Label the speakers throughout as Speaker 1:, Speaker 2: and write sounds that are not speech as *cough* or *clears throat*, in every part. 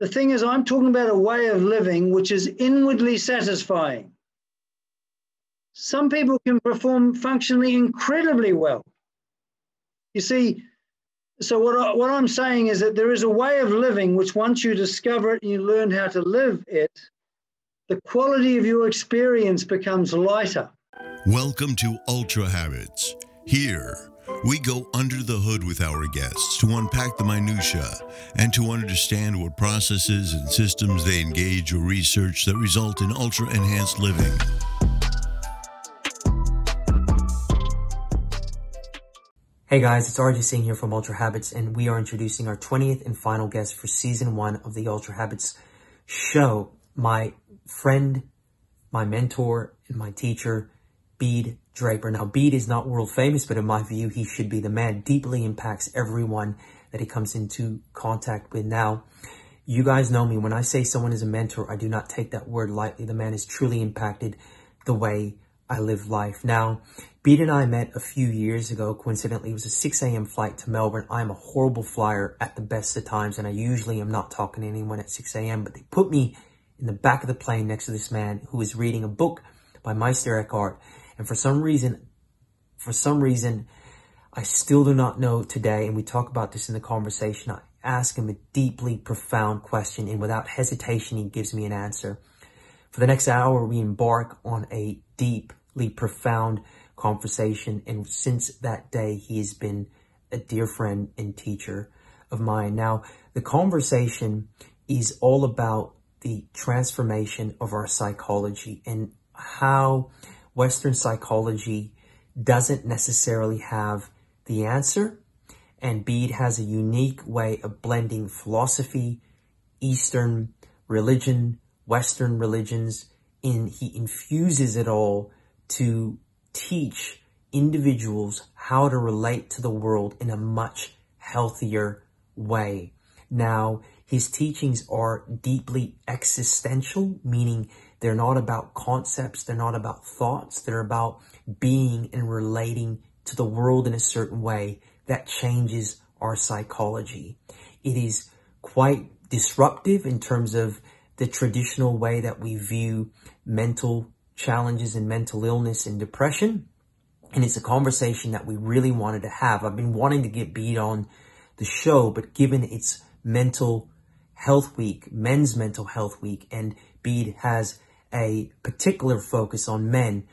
Speaker 1: The thing is, I'm talking about a way of living which is inwardly satisfying. Some people can perform functionally incredibly well. You see, so what, I, what I'm saying is that there is a way of living which once you discover it and you learn how to live it, the quality of your experience becomes lighter.
Speaker 2: Welcome to Ultra Habits. Here, we go under the hood with our guests to unpack the minutiae and to understand what processes and systems they engage or research that result in ultra enhanced living.
Speaker 3: Hey guys, it's RJ Singh here from Ultra Habits, and we are introducing our 20th and final guest for season one of the Ultra Habits show. My friend, my mentor, and my teacher, Bede Draper. Now, Bede is not world famous, but in my view, he should be the man. Deeply impacts everyone that he comes into contact with. Now, you guys know me. When I say someone is a mentor, I do not take that word lightly. The man has truly impacted the way I live life. Now, Bede and I met a few years ago. Coincidentally, it was a 6 a.m. flight to Melbourne. I'm a horrible flyer at the best of times, and I usually am not talking to anyone at 6 a.m., but they put me in the back of the plane next to this man who was reading a book by Meister Eckhart. And for some reason, for some reason, I still do not know today, and we talk about this in the conversation. I ask him a deeply profound question, and without hesitation, he gives me an answer. For the next hour, we embark on a deeply profound conversation. And since that day, he has been a dear friend and teacher of mine. Now, the conversation is all about the transformation of our psychology and how Western psychology doesn't necessarily have the answer. And Bede has a unique way of blending philosophy, Eastern religion, Western religions, and he infuses it all to teach individuals how to relate to the world in a much healthier way. Now, his teachings are deeply existential, meaning they're not about concepts, they're not about thoughts, they're about being and relating to the world in a certain way that changes our psychology. It is quite disruptive in terms of the traditional way that we view mental challenges and mental illness and depression. And it's a conversation that we really wanted to have. I've been wanting to get Bede on the show, but given it's mental health week, men's mental health week, and Bede has a particular focus on men,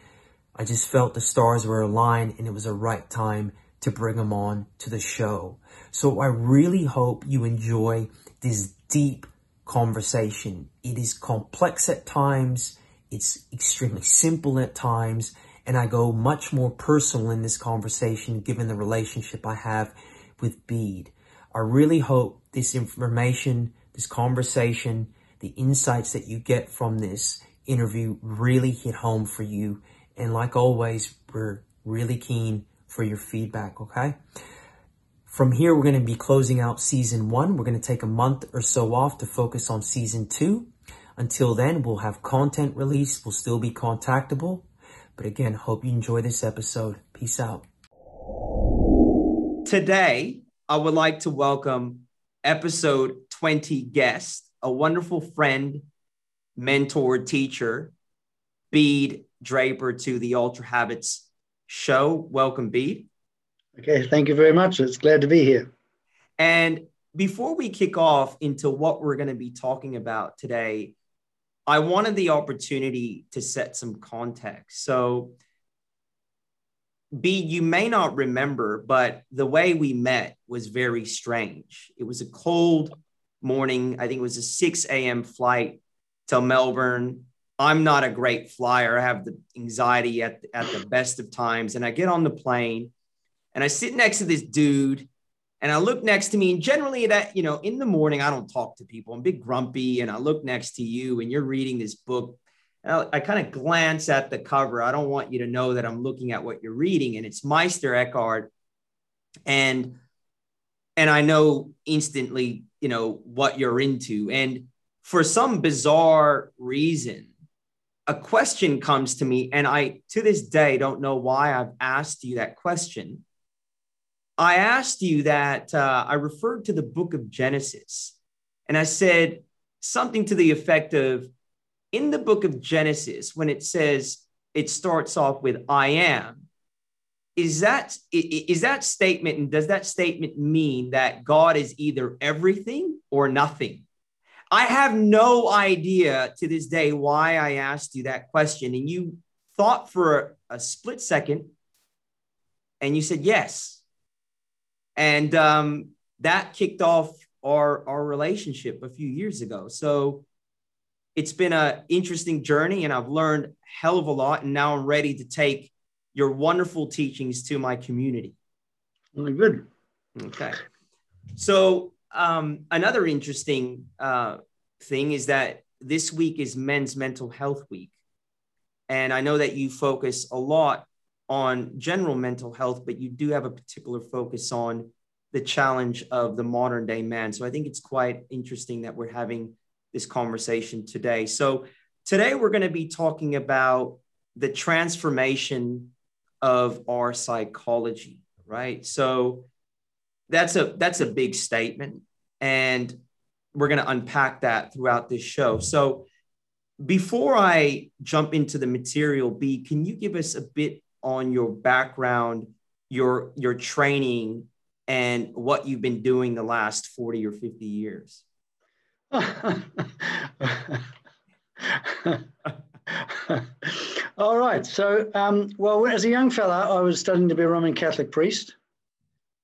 Speaker 3: I just felt the stars were aligned and it was a right time to bring him on to the show. So I really hope you enjoy this deep conversation. It is complex at times. It's extremely simple at times. And I go much more personal in this conversation given the relationship I have with Bede. I really hope this information, this conversation, the insights that you get from this interview really hit home for you. And like always, we're really keen for your feedback, okay? From here, we're going to be closing out season one. We're going to take a month or so off to focus on season two. Until then, we'll have content released. We'll still be contactable. But again, hope you enjoy this episode. Peace out. Today, I would like to welcome episode 20 guest, a wonderful friend, mentor, teacher, Bede Draper to the Ultra Habits show. Welcome, Bede.
Speaker 1: Okay, thank you very much. It's glad to be here.
Speaker 3: And before we kick off into what we're going to be talking about today, I wanted the opportunity to set some context. So, B, you may not remember, but the way we met was very strange. It was a cold morning. I think it was a 6 a.m. flight to Melbourne. I'm not a great flyer. I have the anxiety at, at the best of times. And I get on the plane and I sit next to this dude and I look next to me, and generally that, you know, in the morning, I don't talk to people. I'm big grumpy, and I look next to you, and you're reading this book. I, I kind of glance at the cover. I don't want you to know that I'm looking at what you're reading, and it's Meister Eckhart. And and I know instantly, you know, what you're into. And for some bizarre reason, a question comes to me, and I to this day don't know why I've asked you that question I asked you that uh, I referred to the book of Genesis and I said,
Speaker 4: something to the effect of in the book of Genesis, when it says it starts off with I am, is that is that statement and does that statement mean that God is either everything or nothing? I have no idea to this day why I asked you that question. And you thought for a, a split second and you said yes. And um, that kicked off our, our relationship a few years ago. So it's been an interesting journey and I've learned hell of a lot. And now I'm ready to take your wonderful teachings to my community.
Speaker 1: Really good.
Speaker 4: Okay. So um, another interesting uh, thing is that this week is Men's Mental Health Week. And I know that you focus a lot on general mental health, but you do have a particular focus on the challenge of the modern day man. So I think it's quite interesting that we're having this conversation today. So today we're going to be talking about the transformation of our psychology, right? So that's a that's a big statement and we're going to unpack that throughout this show. So before I jump into the material, B, can you give us a bit on your background, your your training, and what you've been doing the last 40 or 50 years? *laughs*
Speaker 1: All right. So, um, well, as a young fella, I was studying to be a Roman Catholic priest.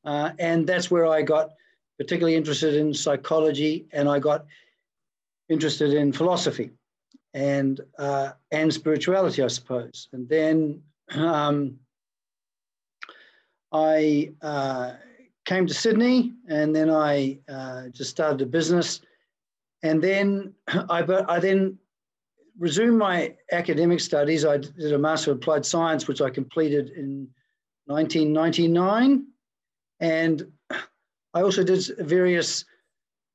Speaker 1: Uh, and that's where I got particularly interested in psychology and I got interested in philosophy and, uh, and spirituality, I suppose. And then *clears throat* um, I uh, came to Sydney and then I uh, just started a business. And then *clears throat* I, I then resumed my academic studies. I did a Master of Applied Science, which I completed in 1999. And I also did various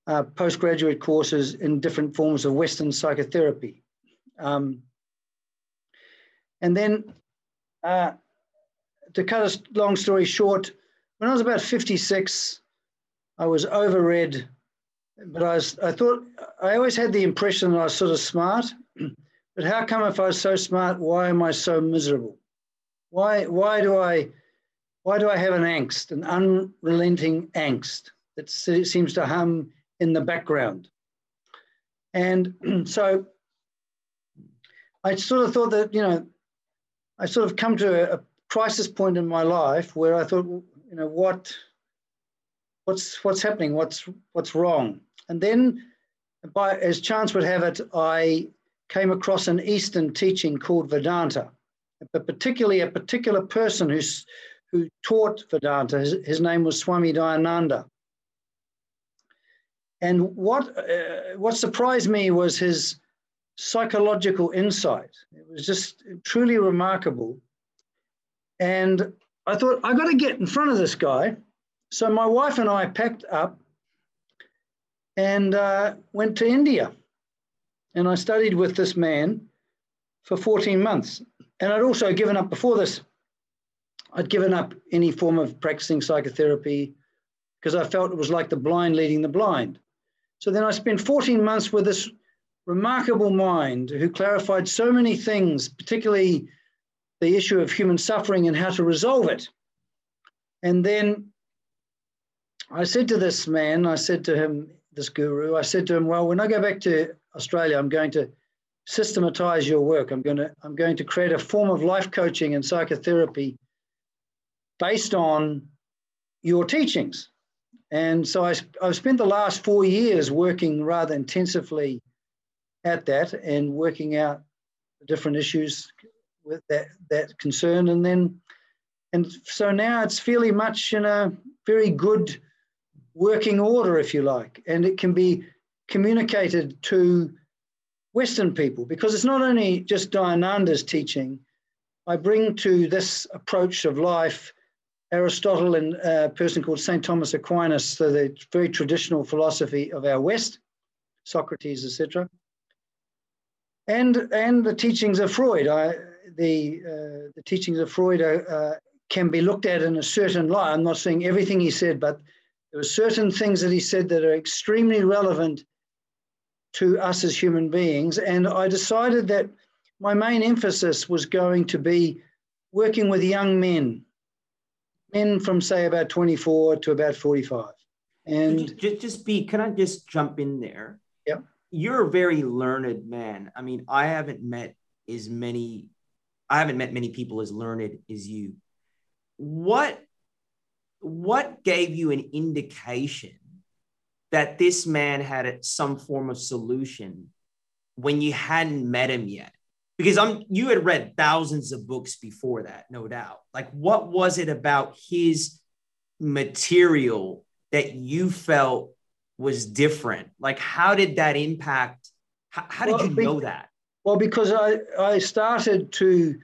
Speaker 1: uh, postgraduate courses in different forms of Western psychotherapy. Um, and then, uh, to cut a long story short, when I was about 56, I was overread, but I, was, I thought, I always had the impression that I was sort of smart. *clears throat* but how come if I was so smart, why am I so miserable? Why, why, do, I, why do I have an angst, an unrelenting angst that seems to hum in the background? And *clears throat* so I sort of thought that, you know, I sort of come to a, a crisis point in my life where I thought, you know, what, what's, what's happening? What's, what's wrong? And then, by as chance would have it, I came across an Eastern teaching called Vedanta, but particularly a particular person who's, who taught Vedanta. His, his name was Swami Dayananda. And what, uh, what surprised me was his psychological insight. It was just truly remarkable. And I thought, I got to get in front of this guy. So my wife and I packed up and uh, went to India. And I studied with this man for 14 months. And I'd also given up before this, I'd given up any form of practicing psychotherapy because I felt it was like the blind leading the blind. So then I spent 14 months with this remarkable mind who clarified so many things, particularly the issue of human suffering and how to resolve it. And then I said to this man, I said to him, this guru, I said to him, well, when I go back to Australia, I'm going to systematize your work. I'm going to, I'm going to create a form of life coaching and psychotherapy based on your teachings. And so I, I've spent the last four years working rather intensively at that and working out the different issues with that that concern. And then and so now it's fairly much in a very good working order if you like. And it can be communicated to western people because it's not only just dayananda's teaching. I bring to this approach of life aristotle and a person called st thomas aquinas so the very traditional philosophy of our west socrates etc and and the teachings of Freud. I, the uh, the teachings of Freud are, uh, can be looked at in a certain light. I'm not saying everything he said, but there were certain things that he said that are extremely relevant to us as human beings. And I decided that my main emphasis was going to be working with young men, from say about 24 to about 45. And
Speaker 4: just, just be, can I just jump in there?
Speaker 1: Yeah.
Speaker 4: You're a very learned man. I mean, I haven't met as many, I haven't met many people as learned as you. What, what gave you an indication that this man had some form of solution when you hadn't met him yet? Because I'm you had read thousands of books before that, no doubt. Like what was it about his material that you felt was different? Like how did that impact how, how did well, you know that?
Speaker 1: Well, because I I started to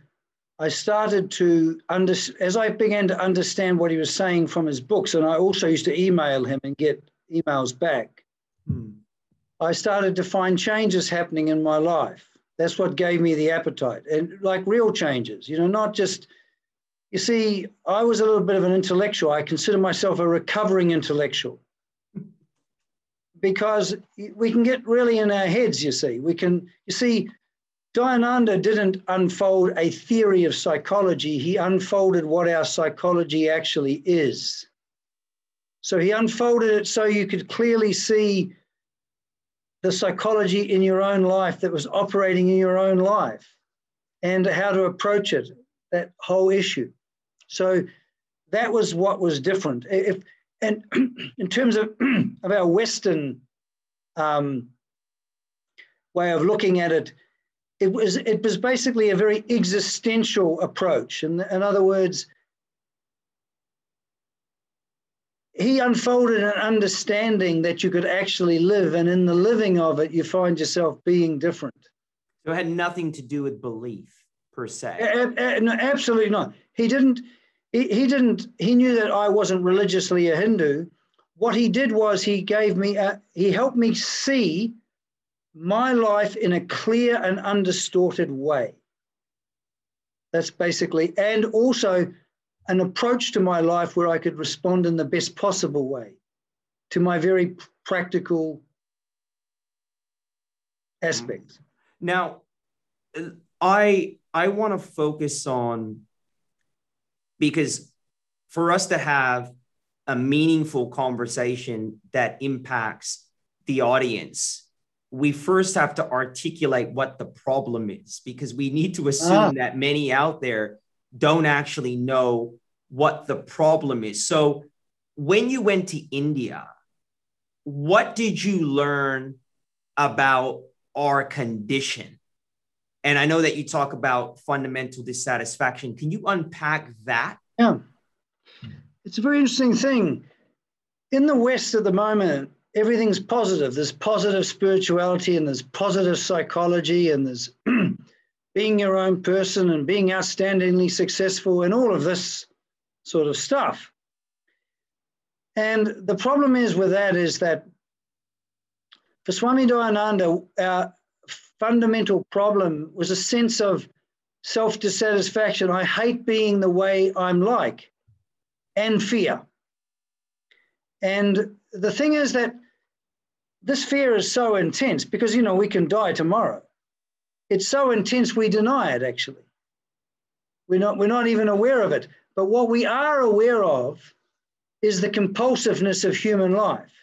Speaker 1: I started to under as I began to understand what he was saying from his books, and I also used to email him and get emails back. Hmm. I started to find changes happening in my life. That's what gave me the appetite, and like real changes, you know, not just. You see, I was a little bit of an intellectual. I consider myself a recovering intellectual because we can get really in our heads, you see. We can, you see, Dayananda didn't unfold a theory of psychology, he unfolded what our psychology actually is. So he unfolded it so you could clearly see the psychology in your own life that was operating in your own life and how to approach it, that whole issue. So that was what was different. If, and *clears throat* in terms of, *clears throat* of our Western um, way of looking at it, it was, it was basically a very existential approach. In, in other words, he unfolded an understanding that you could actually live, and in the living of it, you find yourself being different.
Speaker 4: So it had nothing to do with belief per se.
Speaker 1: A- a- no, absolutely not. He didn't. He, he didn't. He knew that I wasn't religiously a Hindu. What he did was he gave me. A, he helped me see my life in a clear and undistorted way. That's basically, and also an approach to my life where I could respond in the best possible way to my very practical aspects.
Speaker 4: Now, I I want to focus on because for us to have a meaningful conversation that impacts the audience, we first have to articulate what the problem is because we need to assume ah. that many out there don't actually know what the problem is. So, when you went to India, what did you learn about our condition? And I know that you talk about fundamental dissatisfaction. Can you unpack that?
Speaker 1: Yeah. It's a very interesting thing. In the West at the moment, everything's positive. There's positive spirituality and there's positive psychology and there's *clears throat* being your own person and being outstandingly successful and all of this sort of stuff. And the problem is with that is that for Swami Dayananda, our fundamental problem was a sense of self dissatisfaction. I hate being the way I'm like, and fear. And the thing is that this fear is so intense because, you know, we can die tomorrow. It's so intense we deny it actually. We're not, we're not even aware of it. But what we are aware of is the compulsiveness of human life,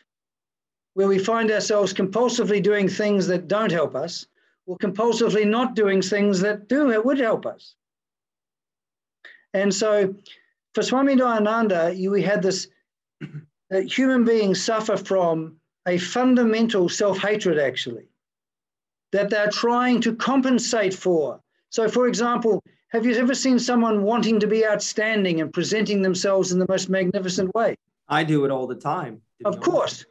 Speaker 1: where we find ourselves compulsively doing things that don't help us, or compulsively not doing things that do it would help us. And so for Swami Dayananda, you, we had this that human beings suffer from a fundamental self hatred, actually that they're trying to compensate for. So, for example, have you ever seen someone wanting to be outstanding and presenting themselves in the most magnificent way?
Speaker 4: I do it all the time.
Speaker 1: Of course.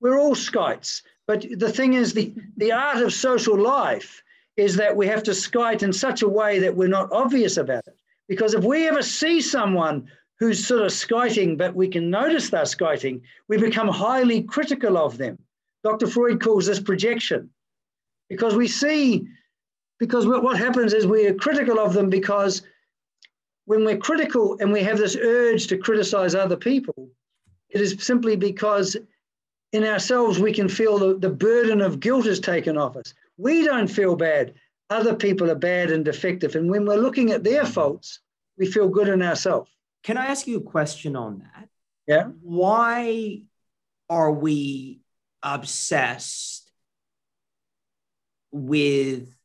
Speaker 1: We're all skites. But the thing is, the, the art of social life is that we have to skite in such a way that we're not obvious about it. Because if we ever see someone who's sort of skiting, but we can notice they're skiting, we become highly critical of them. Dr. Freud calls this projection because we see, because what happens is we are critical of them because when we're critical and we have this urge to criticize other people, it is simply because in ourselves, we can feel the, the burden of guilt is taken off us. We don't feel bad. Other people are bad and defective. And when we're looking at their faults, we feel good in ourselves.
Speaker 4: Can I ask you a question on that?
Speaker 1: Yeah.
Speaker 4: Why are we obsessed with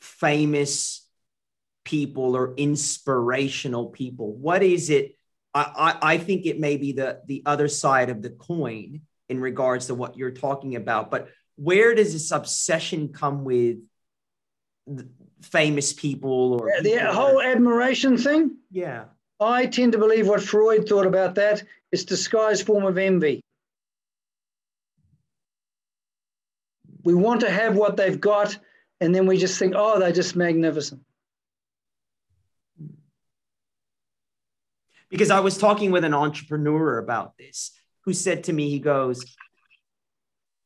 Speaker 4: famous people or inspirational people? What is it? I, I, I think it may be the the other side of the coin in regards to what you're talking about. But where does this obsession come with famous people or
Speaker 1: the
Speaker 4: people
Speaker 1: whole
Speaker 4: that-
Speaker 1: admiration thing?
Speaker 4: yeah
Speaker 1: I tend to believe what Freud thought about that is disguised form of envy. We want to have what they've got, and then we just think, oh, they're just magnificent.
Speaker 4: because I was talking with an entrepreneur about this who said to me, he goes,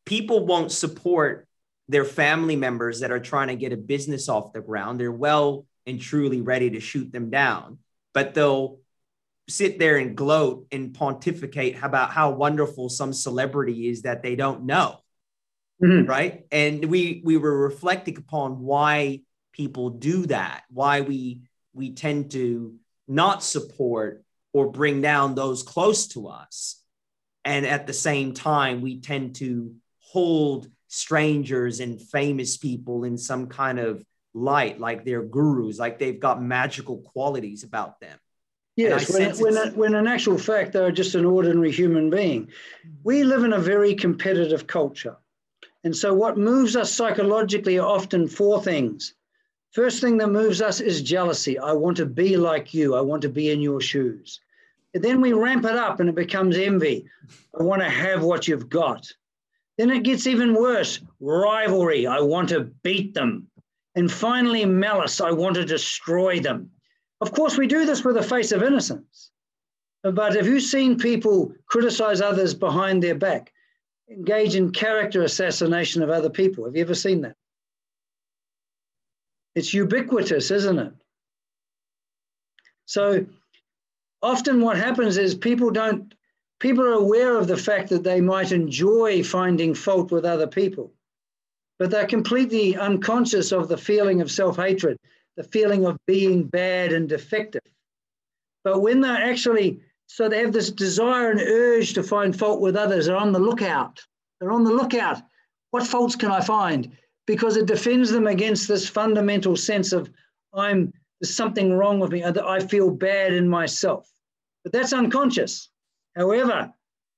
Speaker 4: People won't support their family members that are trying to get a business off the ground. They're well and truly ready to shoot them down, but they'll sit there and gloat and pontificate about how wonderful some celebrity is that they don't know.
Speaker 1: Mhm.
Speaker 4: Right. And we we were reflecting upon why people do that, why we we tend to not support or bring down those close to us. And at the same time, we tend to hold strangers and famous people in some kind of light, like they're gurus, like they've got magical qualities about them.
Speaker 1: Yes, when, when,
Speaker 4: it's-
Speaker 1: when in actual fact, they're just an ordinary human being. We live in a very competitive culture. And so, what moves us psychologically are often four things. First thing that moves us is jealousy. I want to be like you. I want to be in your shoes. And then we ramp it up and it becomes envy. I want to have what you've got. Then it gets even worse rivalry. I want to beat them. And finally, malice. I want to destroy them. Of course, we do this with a face of innocence. But have you seen people criticize others behind their back, engage in character assassination of other people? Have you ever seen that? It's ubiquitous, isn't it? So often what happens is people don't, people are aware of the fact that they might enjoy finding fault with other people, but they're completely unconscious of the feeling of self hatred, the feeling of being bad and defective. But when they're actually, so they have this desire and urge to find fault with others, they're on the lookout. They're on the lookout. What faults can I find? Because it defends them against this fundamental sense of I'm there's something wrong with me, that I feel bad in myself. But that's unconscious. However,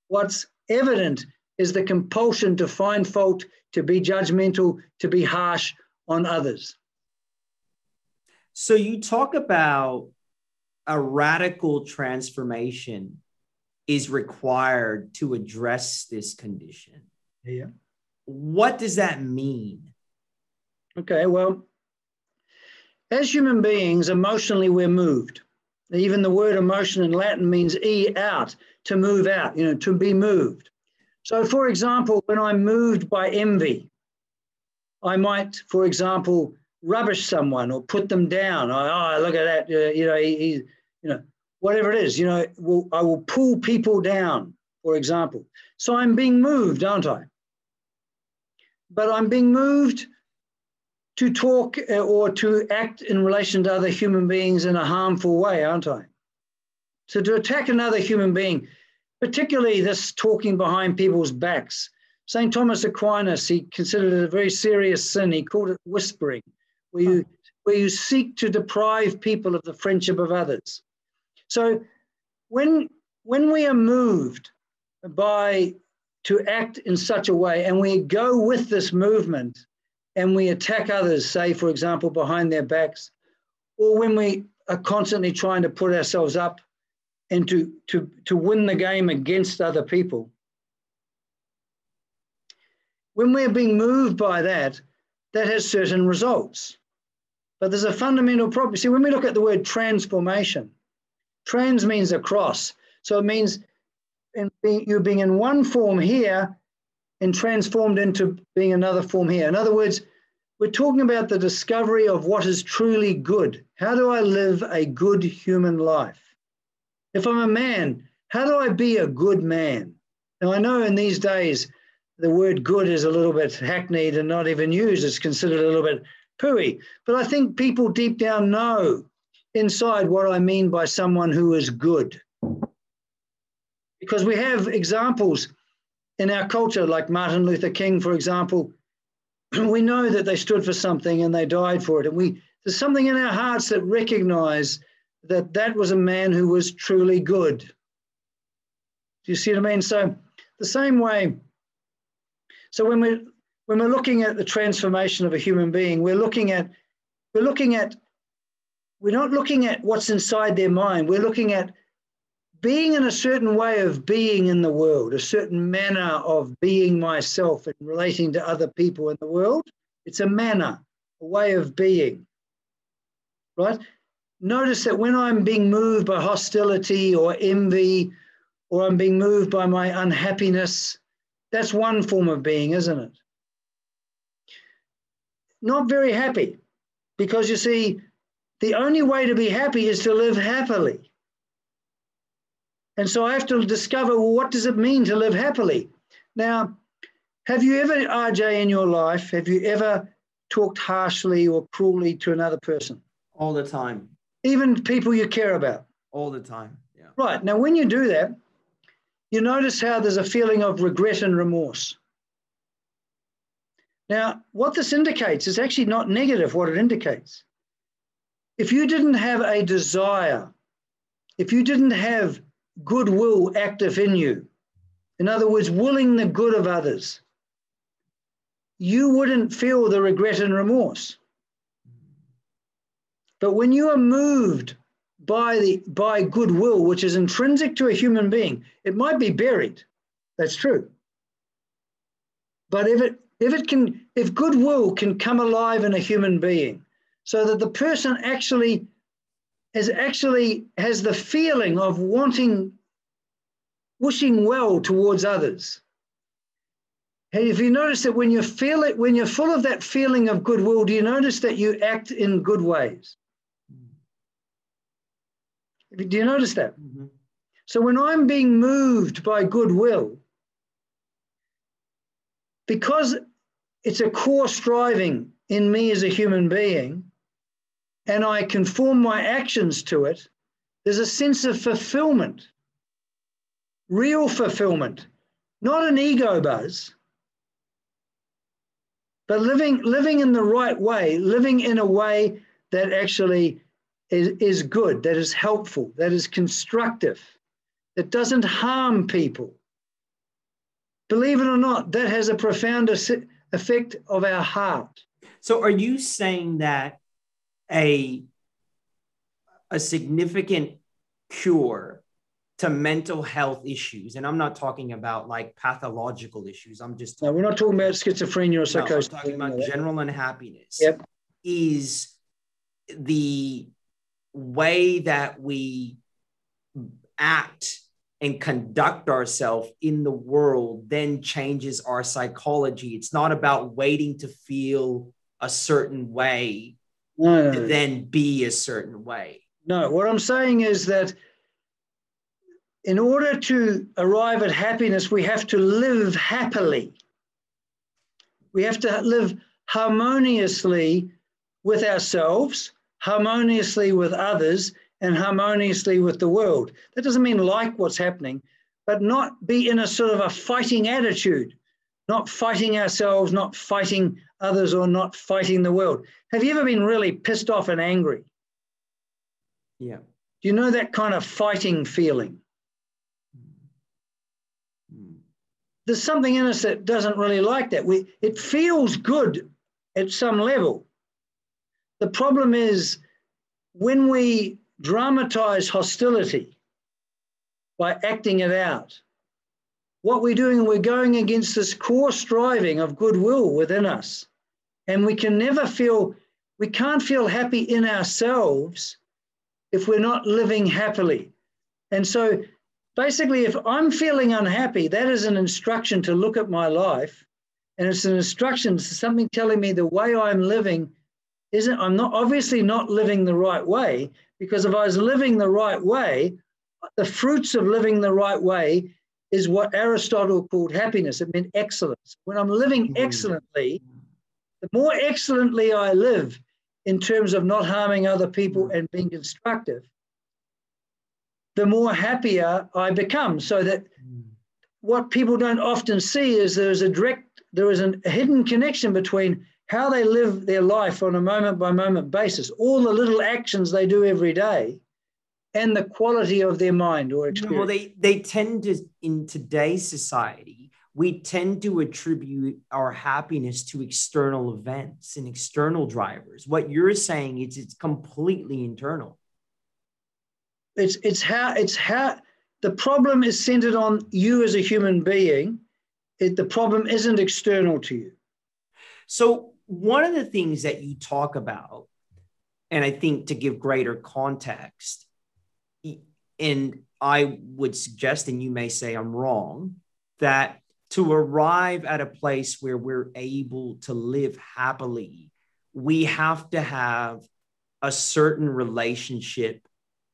Speaker 1: what's evident is the compulsion to find fault, to be judgmental, to be harsh on others.
Speaker 4: So you talk about a radical transformation is required to address this condition.
Speaker 1: Yeah.
Speaker 4: What does that mean?
Speaker 1: Okay, well, as human beings, emotionally, we're moved. Even the word emotion in Latin means e out, to move out, you know, to be moved. So, for example, when I'm moved by envy, I might, for example, rubbish someone or put them down. I, oh, look at that, uh, you know, he, he, you know, whatever it is, you know, will, I will pull people down, for example. So I'm being moved, aren't I? But I'm being moved to talk uh, or to act in relation to other human beings in a harmful way, aren't I? So to attack another human being, particularly this talking behind people's backs. St. Thomas Aquinas, he considered it a very serious sin. He called it whispering, where you, where you seek to deprive people of the friendship of others. So when, when we are moved by to act in such a way and we go with this movement and we attack others, say, for example, behind their backs, or when we are constantly trying to put ourselves up and to, to, to win the game against other people. When we're being moved by that, that has certain results. But there's a fundamental problem. See, when we look at the word transformation, trans means across. So it means in being, you being in one form here and transformed into being another form here. In other words, we're talking about the discovery of what is truly good. How do I live a good human life? If I'm a man, how do I be a good man? Now, I know in these days the word good is a little bit hackneyed and not even used. It's considered a little bit pooey. But I think people deep down know inside what I mean by someone who is good. Because we have examples in our culture, like Martin Luther King, for example. *clears throat* We know that they stood for something and they died for it. And we there's something in our hearts that recognize that that was a man who was truly good. Do you see what I mean? So the same way. So when we're, when we're looking at the transformation of a human being, we're looking at we're looking at we're not looking at what's inside their mind. We're looking at being in a certain way of being in the world, a certain manner of being myself and relating to other people in the world. It's a manner, a way of being right? Notice that when I'm being moved by hostility or envy, or I'm being moved by my unhappiness, that's one form of being, isn't it? Not very happy, because you see, the only way to be happy is to live happily. And so I have to discover well, what does it mean to live happily? Now, have you ever, RJ, in your life, have you ever talked harshly or cruelly to another person?
Speaker 4: all the time.
Speaker 1: Even people you care about.
Speaker 4: All the time. Yeah.
Speaker 1: Right. Now, when you do that, you notice how there's a feeling of regret and remorse. Now, what this indicates is actually not negative, what it indicates. If you didn't have a desire, if you didn't have goodwill active in you, in other words, willing the good of others, you wouldn't feel the regret and remorse. But when you are moved by the by goodwill, which is intrinsic to a human being, it might be buried. That's true. But if it if it can if goodwill can come alive in a human being, so that the person actually has actually has the feeling of wanting wishing well towards others. Hey, if you notice that when you feel it, when you're full of that feeling of goodwill, do you notice that you act in good ways? Do you notice that? Mm-hmm. So when I'm being moved by goodwill, because it's a core striving in me as a human being, and I conform my actions to it, there's a sense of fulfillment, real fulfillment, not an ego buzz, but living, living in the right way, living in a way that actually is, is good, that is helpful, that is constructive, that doesn't harm people. Believe it or not, that has a profound effect of our heart.
Speaker 4: So are you saying that a a significant cure to mental health issues, and I'm not talking about like pathological issues. I'm just
Speaker 1: no, we're not talking about schizophrenia or psychosis.
Speaker 4: No, I'm talking about general unhappiness.
Speaker 1: Yep.
Speaker 4: Is the way that we act and conduct ourselves in the world then changes our psychology. It's not about waiting to feel a certain way no, to then be a certain way.
Speaker 1: No, what I'm saying is that in order to arrive at happiness, we have to live happily. We have to live harmoniously with ourselves harmoniously with others and harmoniously with the world. That doesn't mean like what's happening, but not be in a sort of a fighting attitude, not fighting ourselves, not fighting others, or not fighting the world. Have you ever been really pissed off and angry?
Speaker 4: Yeah.
Speaker 1: Do you know that kind of fighting feeling? Hmm. There's something in us that doesn't really like that. We, it feels good at some level, the problem is when we dramatize hostility by acting it out, what we're doing, we're going against this core striving of goodwill within us. And we can never feel, we can't feel happy in ourselves if we're not living happily. And so basically, if I'm feeling unhappy, that is an instruction to look at my life. And it's an instruction, it's something telling me the way I'm living isn't I'm not obviously not living the right way because if I was living the right way, the fruits of living the right way is what Aristotle called happiness. It meant excellence. When I'm living
Speaker 4: Mm.
Speaker 1: excellently, the more excellently I live in terms of not harming other people
Speaker 4: Mm.
Speaker 1: and being constructive, the more happier I become. So that what people don't often see is there's a direct, there is a hidden connection between how they live their life on a moment by moment basis, all the little actions they do every day, and the quality of their mind or experience.
Speaker 4: Well, they they tend to in today's society, we tend to attribute our happiness to external events and external drivers. What you're saying is it's completely internal.
Speaker 1: it's it's how it's how the problem is centered on you as a human being. It, the problem isn't external to you.
Speaker 4: So, one of the things that you talk about, and I think to give greater context, and I would suggest, and you may say I'm wrong, that to arrive at a place where we're able to live happily, we have to have a certain relationship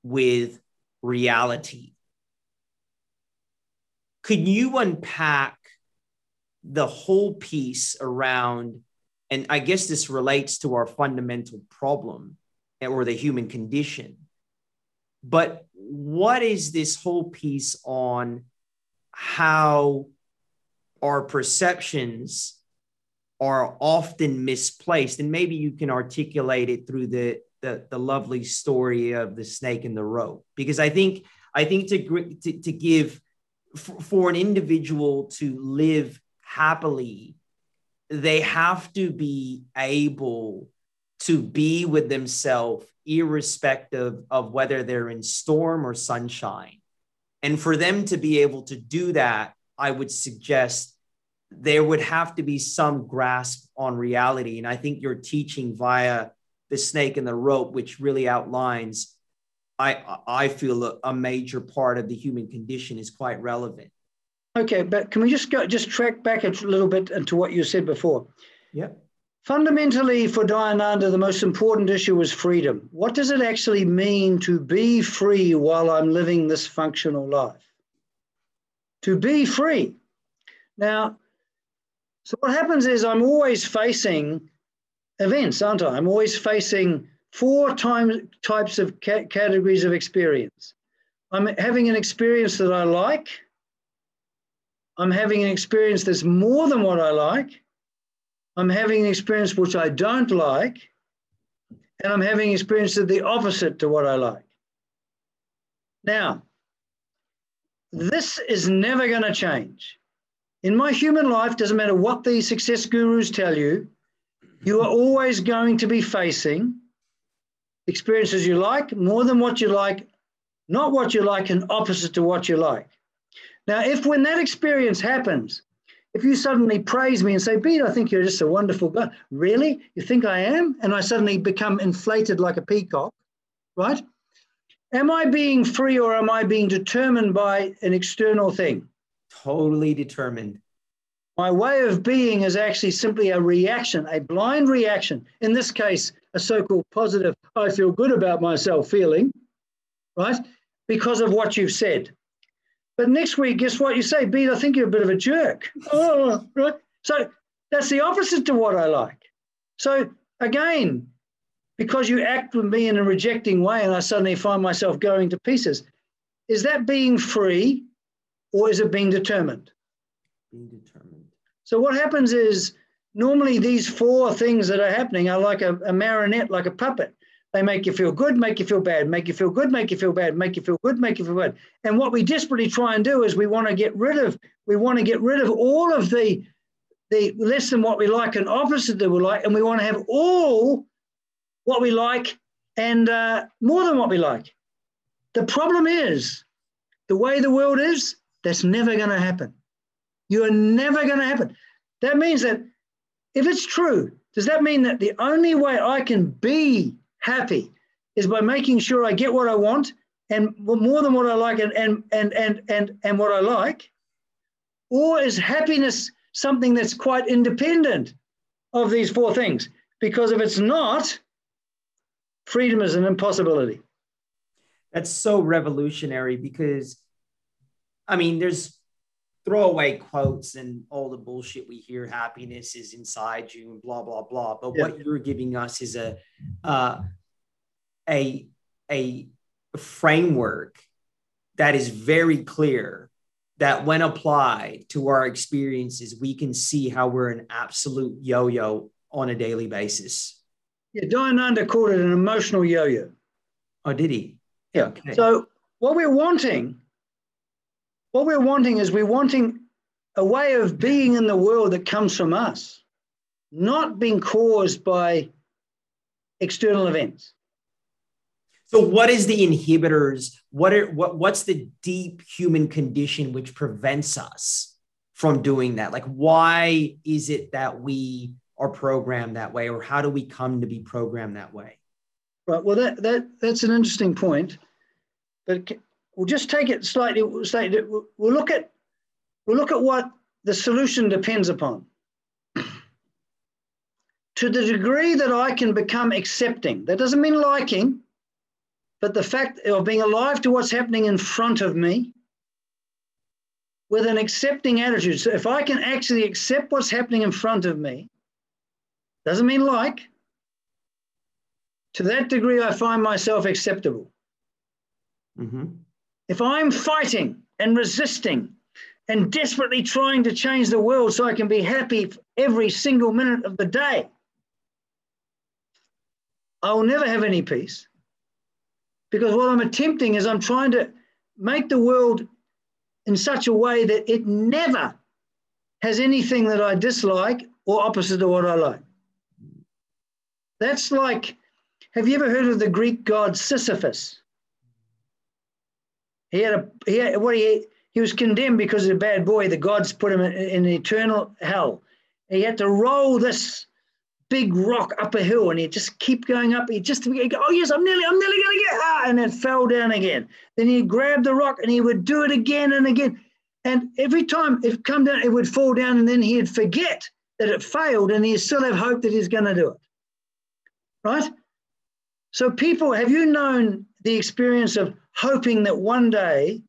Speaker 4: with reality. Could you unpack the whole piece around, and I guess this relates to our fundamental problem or the human condition, but what is this whole piece on how our perceptions are often misplaced? And maybe you can articulate it through the the, the lovely story of the snake and the rope because i think i think to to, to give for, for an individual to live happily they have to be able to be with themselves irrespective of whether they're in storm or sunshine and for them to be able to do that i would suggest there would have to be some grasp on reality and i think you're teaching via the snake and the rope, which really outlines, I I feel a, a, major part of the human condition is quite relevant.
Speaker 1: Okay, but can we just go just track back a little bit into what you said before?
Speaker 4: Yeah.
Speaker 1: Fundamentally, for Dayananda, the most important issue was freedom. What does it actually mean to be free while I'm living this functional life? To be free. Now, so what happens is I'm always facing events, aren't I? I'm always facing four times, types of ca- categories of experience. I'm having an experience that I like. I'm having an experience that's more than what I like. I'm having an experience which I don't like. And I'm having an experience that's the opposite to what I like. Now, this is never going to change. In my human life, doesn't matter what the success gurus tell you, you are always going to be facing experiences you like, more than what you like, not what you like, and opposite to what you like. Now, if when that experience happens, if you suddenly praise me and say, Bede, I think you're just a wonderful guy. Really? You think I am? And I suddenly become inflated like a peacock, right? Am I being free or am I being determined by an external thing?
Speaker 4: Totally determined.
Speaker 1: My way of being is actually simply a reaction, a blind reaction. In this case, a so called positive, I feel good about myself feeling, right? Because of what you've said. But next week, guess what you say? Bede, I think you're a bit of a jerk. *laughs* Oh, right. So that's the opposite to what I like. So again, because you act with me in a rejecting way and I suddenly find myself going to pieces, is that being free or is it being determined?
Speaker 4: Being determined.
Speaker 1: So what happens is normally these four things that are happening are like a, a, marionette, like a puppet. They make you feel good, make you feel bad, make you feel good, make you feel bad, make you feel good, make you feel bad. And what we desperately try and do is we want to get rid of, we want to get rid of all of the the less than what we like and opposite that we like, and we want to have all what we like and uh, more than what we like. The problem is the way the world is, that's never going to happen. You're never going to happen. That means that if it's true, does that mean that the only way I can be happy is by making sure I get what I want and more than what I like and and and and and, and what I like? Or is happiness something that's quite independent of these four things? Because if it's not, freedom is an impossibility.
Speaker 4: That's so revolutionary because I mean there's throwaway quotes and all the bullshit we hear. Happiness is inside you and blah blah blah. But yeah. what you're giving us is a uh, a a framework that is very clear that when applied to our experiences, we can see how we're an absolute yo-yo on a daily basis.
Speaker 1: Yeah, Dayananda called it an emotional yo-yo.
Speaker 4: Oh, did he?
Speaker 1: Yeah. Okay. So what we're wanting, what we're wanting is we're wanting a way of being in the world that comes from us, not being caused by external events.
Speaker 4: So, what is the inhibitors? What are what what's the deep human condition which prevents us from doing that? Like, why is it that we are programmed that way, or how do we come to be programmed that way?
Speaker 1: Right. Well, that that that's an interesting point, but we'll just take it slightly. Slightly. We'll look at we'll look at what the solution depends upon. *clears throat* to the degree that I can become accepting, that doesn't mean liking but the fact of being alive to what's happening in front of me with an accepting attitude. So if I can actually accept what's happening in front of me, doesn't mean like, to that degree, I find myself acceptable. Mm-hmm. If I'm fighting and resisting and desperately trying to change the world so I can be happy every single minute of the day, I will never have any peace. Because what I'm attempting is I'm trying to make the world in such a way that it never has anything that I dislike or opposite to what I like. That's like, have you ever heard of the Greek god Sisyphus? He had a he had what he he was condemned because of a bad boy. The gods put him in, in eternal hell. He had to roll this big rock up a hill and he'd just keep going up. He'd just he'd go, oh yes, I'm nearly, I'm nearly gonna get ah, and then fell down again. Then he'd grab the rock and he would do it again and again. And every time it come down, it would fall down, and then he'd forget that it failed, and he'd still have hope that he's to do it. Right? So, people, have you known the experience of hoping that one day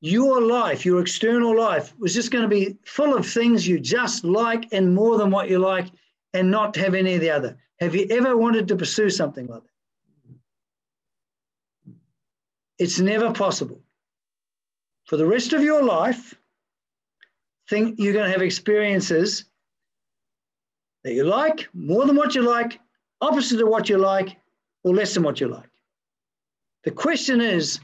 Speaker 1: your life, your external life, was just going to be full of things you just like and more than what you like, and not have any of the other. Have you ever wanted to pursue something like that? It's never possible. For the rest of your life, think you're going to have experiences that you like, more than what you like, opposite of what you like, or less than what you like. The question is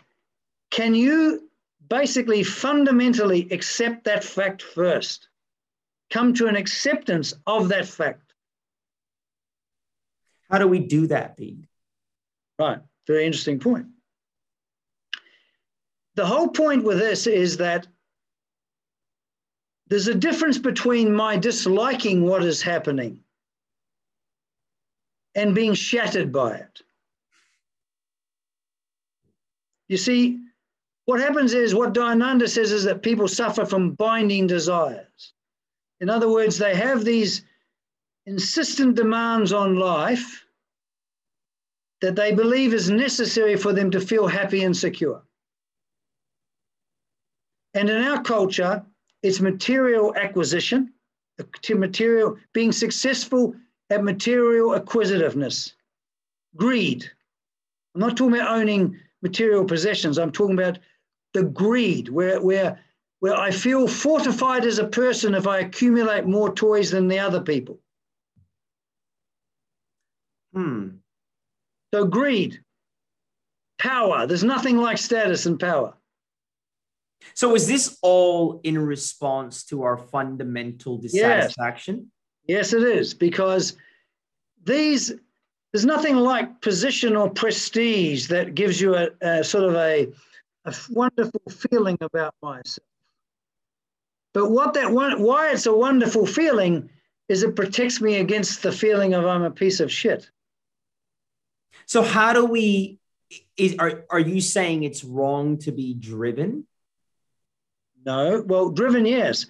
Speaker 1: can you basically fundamentally accept that fact first? Come to an acceptance of that fact.
Speaker 4: How do we do that, Pete?
Speaker 1: Right. Very interesting point. The whole point with this is that there's a difference between my disliking what is happening and being shattered by it. You see, what happens is what Dayananda says is that people suffer from binding desires. In other words, they have these insistent demands on life that they believe is necessary for them to feel happy and secure. And in our culture, it's material acquisition, material being successful at material acquisitiveness, greed. I'm not talking about owning material possessions. I'm talking about the greed where, where, where I feel fortified as a person if I accumulate more toys than the other people. Hmm. So greed, power. There's nothing like status and power.
Speaker 4: So is this all in response to our fundamental dissatisfaction?
Speaker 1: Yes, yes it is because these there's nothing like position or prestige that gives you a, a sort of a, a wonderful feeling about myself. But what that one, why it's a wonderful feeling is it protects me against the feeling of I'm a piece of shit.
Speaker 4: So how do we is are are you saying it's wrong to be driven?
Speaker 1: No. Well, driven, yes.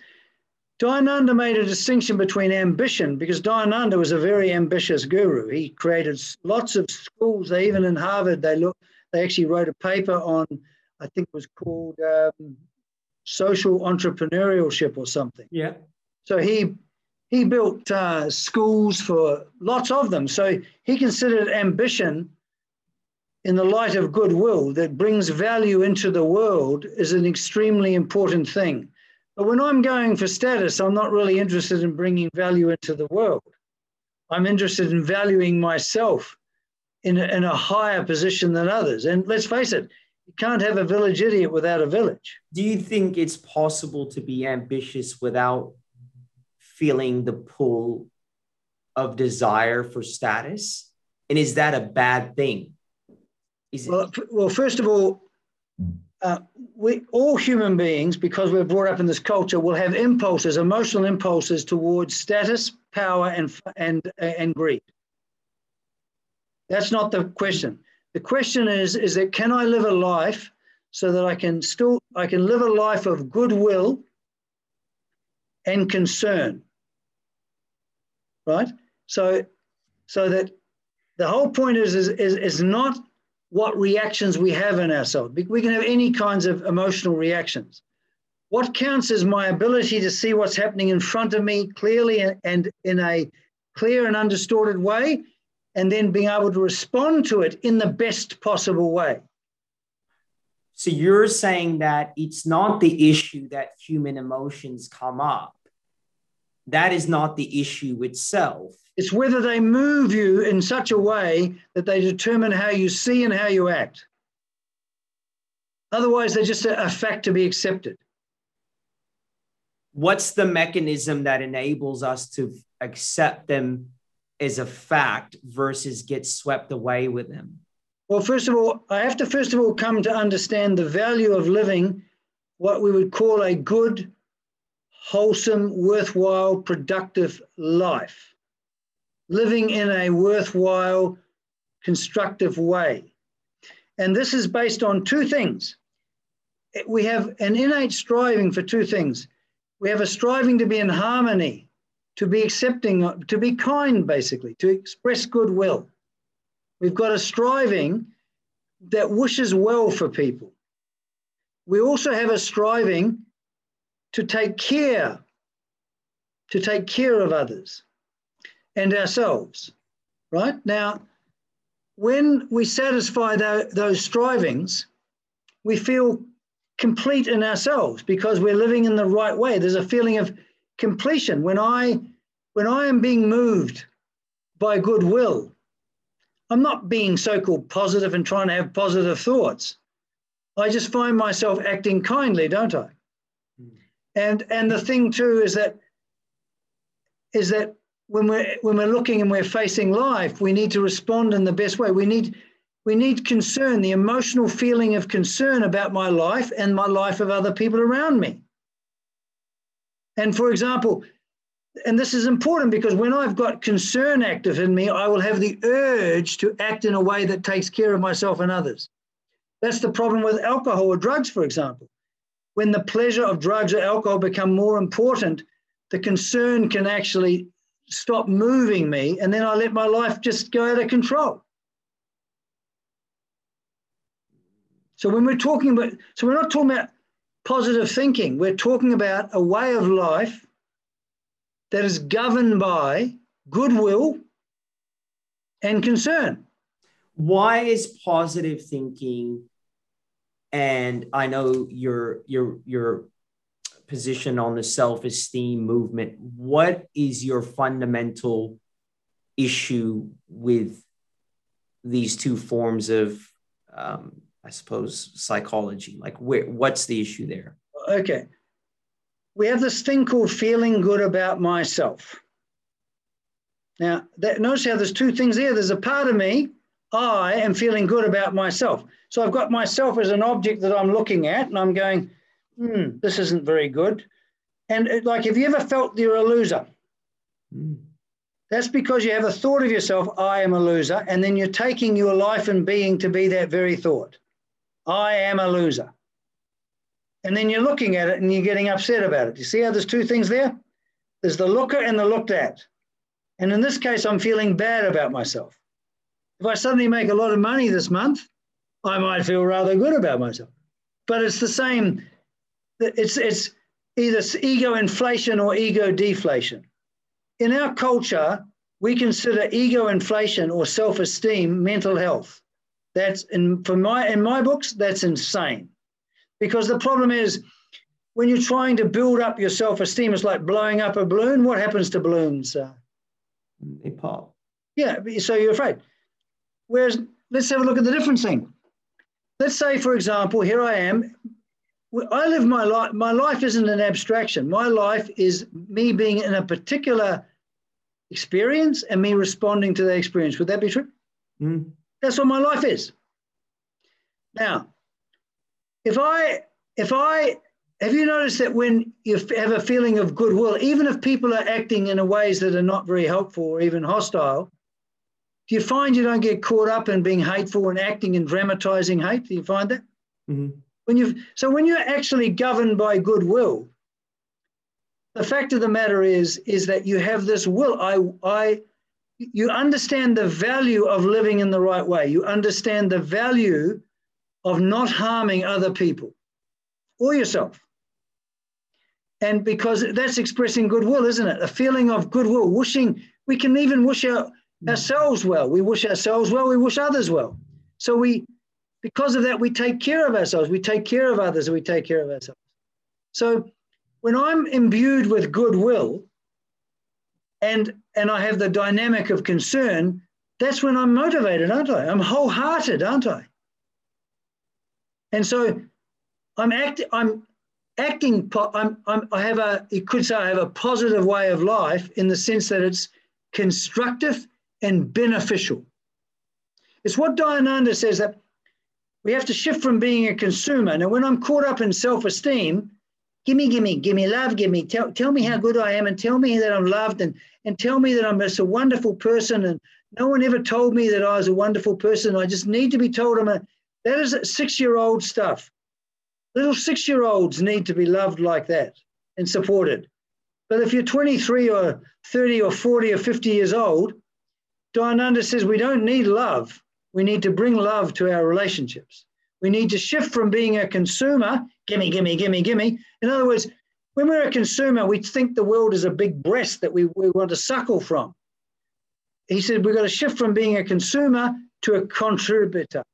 Speaker 1: Dayananda made a distinction between ambition because Dayananda was a very ambitious guru. He created lots of schools. They even in Harvard, they look, they actually wrote a paper on, I think it was called um, social entrepreneurship or something.
Speaker 4: Yeah.
Speaker 1: So he he built uh, schools for lots of them. So he considered ambition in the light of goodwill that brings value into the world is an extremely important thing. But when I'm going for status, I'm not really interested in bringing value into the world. I'm interested in valuing myself in a, in a higher position than others. And let's face it, you can't have a village idiot without a village.
Speaker 4: Do you think it's possible to be ambitious without feeling the pull of desire for status? And is that a bad thing?
Speaker 1: Is well, it- well, first of all, uh, we all human beings, because we're brought up in this culture, will have impulses, emotional impulses towards status, power, and and and greed. That's not the question. The question is, is that can I live a life so that I can still I can live a life of goodwill and concern. Right? So so that the whole point is is, is, is not what reactions we have in ourselves. We can have any kinds of emotional reactions. What counts is my ability to see what's happening in front of me clearly and in a clear and undistorted way and then being able to respond to it in the best possible way.
Speaker 4: So you're saying that it's not the issue that human emotions come up. That is not the issue itself.
Speaker 1: It's whether they move you in such a way that they determine how you see and how you act. Otherwise, they're just a, a fact to be accepted.
Speaker 4: What's the mechanism that enables us to accept them as a fact versus get swept away with them?
Speaker 1: Well, first of all, I have to first of all come to understand the value of living what we would call a good, wholesome, worthwhile, productive life. Living in a worthwhile, constructive way. And this is based on two things. We have an innate striving for two things. We have a striving to be in harmony to be accepting, to be kind, basically, to express goodwill. We've got a striving that wishes well for people. We also have a striving to take care, to take care of others and ourselves, right? Now, when we satisfy those strivings, we feel complete in ourselves because we're living in the right way. There's a feeling of completion, when I when I am being moved by goodwill, I'm not being so-called positive and trying to have positive thoughts. I just find myself acting kindly, don't I? Mm. And and the thing too is that is that when we're when we're looking and we're facing life, we need to respond in the best way. We need we need concern, the emotional feeling of concern about my life and my life of other people around me. And for example, and this is important because when I've got concern active in me, I will have the urge to act in a way that takes care of myself and others. That's the problem with alcohol or drugs, for example. When the pleasure of drugs or alcohol become more important, the concern can actually stop moving me, and then I let my life just go out of control. So when we're talking about, so we're not talking about positive thinking. We're talking about a way of life that is governed by goodwill and concern.
Speaker 4: Why is positive thinking and I know you're you're your your position on the self-esteem movement what is your fundamental issue with these two forms of um, I suppose, psychology? Like, where, what's the issue there?
Speaker 1: Okay. We have this thing called feeling good about myself. Now, that, notice how there's two things there. There's a part of me, I am feeling good about myself. So I've got myself as an object that I'm looking at, and I'm going, hmm, this isn't very good. And it, like, have you ever felt you're a loser? Mm. That's because you have a thought of yourself, I am a loser, and then you're taking your life and being to be that very thought. I am a loser. And then you're looking at it and you're getting upset about it. You see how there's two things there? There's the looker and the looked at. And in this case, I'm feeling bad about myself. If I suddenly make a lot of money this month, I might feel rather good about myself. But it's the same it's, it's either ego inflation or ego deflation. In our culture, we consider ego inflation or self-esteem mental health. That's in for my in my books, that's insane. Because the problem is when you're trying to build up your self-esteem, it's like blowing up a balloon. What happens to balloons? Uh,
Speaker 4: they pop.
Speaker 1: Yeah, so you're afraid. Whereas let's have a look at the different thing. Let's say, for example, here I am. I live my life. My life isn't an abstraction. My life is me being in a particular experience and me responding to that experience. Would that be true?
Speaker 4: Mm.
Speaker 1: That's what my life is. Now, if I if I have you noticed that when you have a feeling of goodwill, even if people are acting in ways that are not very helpful or even hostile, do you find you don't get caught up in being hateful and acting and dramatizing hate? Do you find that?
Speaker 4: Mm-hmm.
Speaker 1: When you so when you're actually governed by goodwill, the fact of the matter is is that you have this will. I I you understand the value of living in the right way. You understand the value of not harming other people or yourself. And because that's expressing goodwill, isn't it? A feeling of goodwill, wishing we can even wish our ourselves well. We wish ourselves well, we wish others well. So we, because of that, we take care of ourselves, we take care of others, we take care of ourselves. So when I'm imbued with goodwill and and I have the dynamic of concern, that's when I'm motivated, aren't I? I'm wholehearted, aren't I? And so I'm acting, I'm acting, I'm, I'm, I have a, you could say I have a positive way of life in the sense that it's constructive and beneficial. It's what Dayananda says that we have to shift from being a consumer. Now, when I'm caught up in self esteem, give me, give me, give me love, give me, tell, tell me how good I am and tell me that I'm loved and, and tell me that I'm just a wonderful person. And no one ever told me that I was a wonderful person. I just need to be told I'm a, that is six year old stuff. Little six year olds need to be loved like that and supported. But if you're 23 or 30 or 40 or 50 years old, Dayananda says we don't need love. We need to bring love to our relationships. We need to shift from being a consumer, gimme, gimme, gimme, gimme. In other words, when we're a consumer, we think the world is a big breast that we, we want to suckle from. He said we've got to shift from being a consumer to a contributor.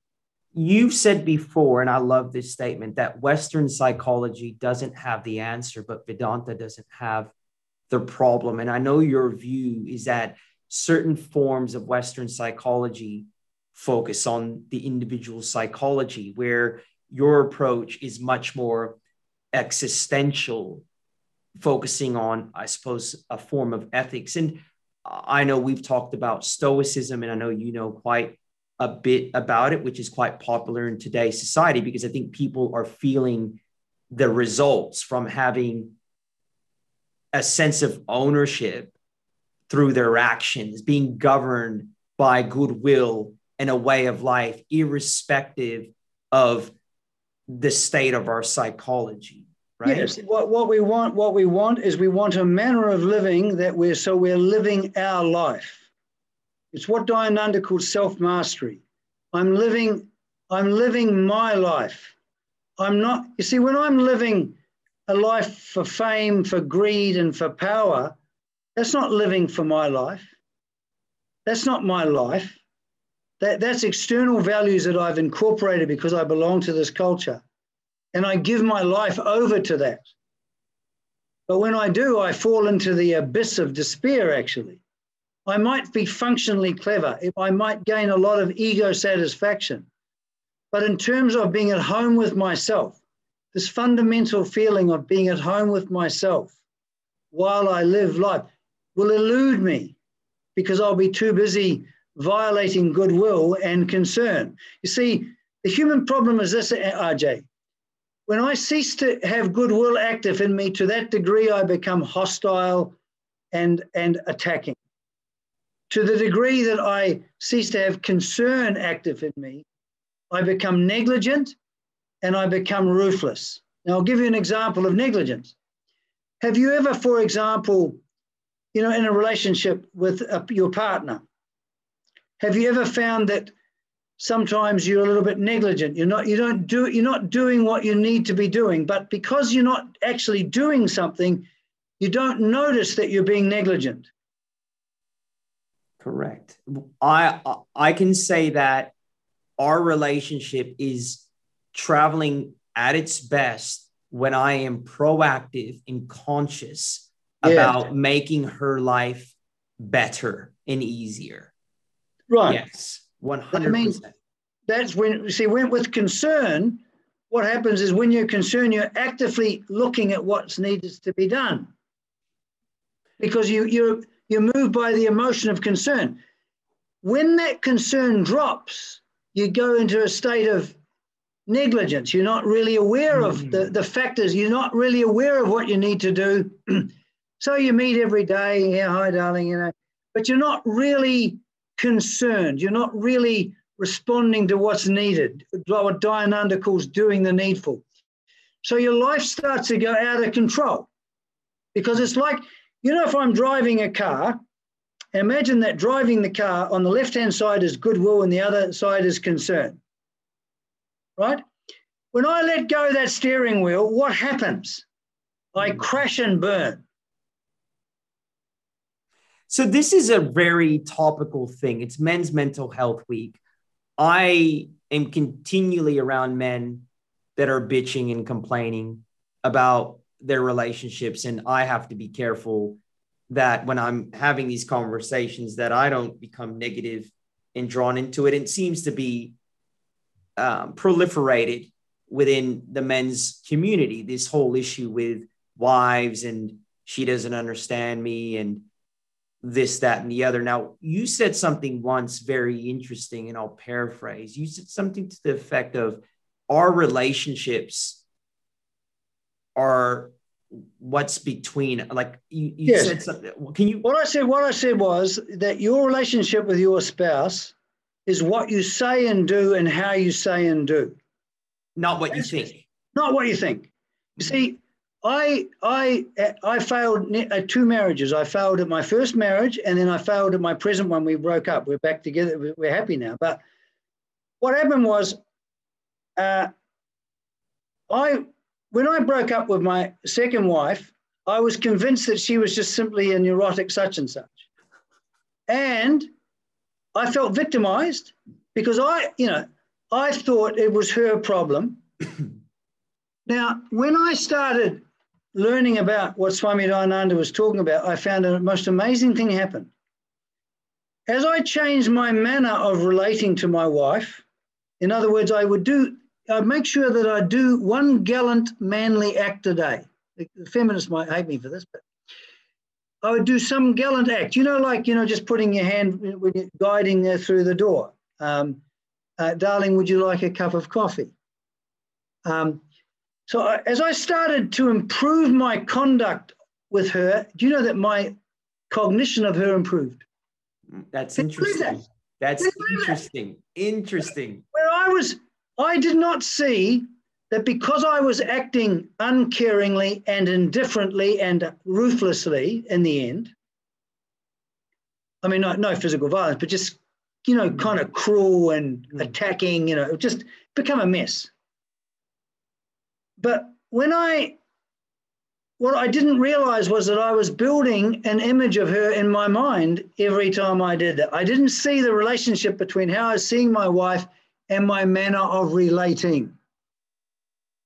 Speaker 4: You've said before, and I love this statement, that Western psychology doesn't have the answer, but Vedanta doesn't have the problem. And I know your view is that certain forms of Western psychology focus on the individual psychology, where your approach is much more existential, focusing on, I suppose, a form of ethics. And I know we've talked about Stoicism, and I know you know quite a bit about it, which is quite popular in today's society because I think people are feeling the results from having a sense of ownership through their actions, being governed by goodwill and a way of life, irrespective of the state of our psychology. Right?
Speaker 1: Yes. What, what we want, what we want is we want a manner of living that we're so we're living our life. It's what Dayananda calls self-mastery. I'm living, I'm living my life. I'm not, you see, when I'm living a life for fame, for greed, and for power, that's not living for my life. That's not my life. That, that's external values that I've incorporated because I belong to this culture. And I give my life over to that. But when I do, I fall into the abyss of despair, actually. I might be functionally clever. I might gain a lot of ego satisfaction. But in terms of being at home with myself, this fundamental feeling of being at home with myself while I live life, will elude me because I'll be too busy violating goodwill and concern. You see, the human problem is this, eh, RJ. When I cease to have goodwill active in me to that degree, I become hostile and, and attacking. To the degree that I cease to have concern active in me, I become negligent and I become ruthless. Now, I'll give you an example of negligence. Have you ever, for example, you know, in a relationship with a, your partner, have you ever found that sometimes you're a little bit negligent. You're not you don't do you're not doing what you need to be doing, but because you're not actually doing something, you don't notice that you're being negligent.
Speaker 4: Correct. I I can say that our relationship is traveling at its best when I am proactive and conscious yeah. about making her life better and easier.
Speaker 1: Right.
Speaker 4: Yes. 100%. I mean,
Speaker 1: that's when, see, when with concern, what happens is when you're concerned, you're actively looking at what's needed to be done because you, you're, you're moved by the emotion of concern. When that concern drops, you go into a state of negligence. You're not really aware of mm. the, the factors. You're not really aware of what you need to do. *clears throat* so you meet every day. Yeah, hi, darling, you know, but you're not really concerned. You're not really responding to what's needed, what Dayananda calls doing the needful. So your life starts to go out of control because it's like, you know, if I'm driving a car, imagine that driving the car on the left hand side is goodwill and the other side is concern. Right? When I let go that steering wheel, what happens? I crash and burn.
Speaker 4: So this is a very topical thing. It's Men's Mental Health Week. I am continually around men that are bitching and complaining about their relationships and I have to be careful that when I'm having these conversations that I don't become negative and drawn into it. It seems to be um, proliferated within the men's community. This whole issue with wives and she doesn't understand me and this, that, and the other. Now, you said something once very interesting, and I'll paraphrase. You said something to the effect of our relationships are what's between like you, you yes. said something can you
Speaker 1: what i said what i said was that your relationship with your spouse is what you say and do and how you say and do
Speaker 4: not what you think
Speaker 1: not what you think you see I I I failed at two marriages. I failed at my first marriage, and then I failed at my present one. We broke up. We're back together. We're happy now. But what happened was, uh, I when I broke up with my second wife, I was convinced that she was just simply a neurotic such and such, and I felt victimized because I, you know, I thought it was her problem. *clears throat* now, when I started learning about what Swami Dayananda was talking about, I found a most amazing thing happen. As I changed my manner of relating to my wife, in other words, I would do, I'd make sure that I do one gallant, manly act a day. The feminists might hate me for this, but I would do some gallant act. You know, like you know, just putting your hand when you're guiding her through the door. Um, uh, darling, would you like a cup of coffee? Um, so I, as I started to improve my conduct with her, do you know that my cognition of her improved?
Speaker 4: That's interesting. That? That's interesting. That? Interesting.
Speaker 1: Where I was, I did not see that because I was acting uncaringly and indifferently and ruthlessly in the end, I mean, no, no physical violence, but just, you know, kind of cruel and mm. attacking, you know, just become a mess. But when I, what I didn't realize was that I was building an image of her in my mind every time I did that. I didn't see the relationship between how I was seeing my wife and my manner of relating.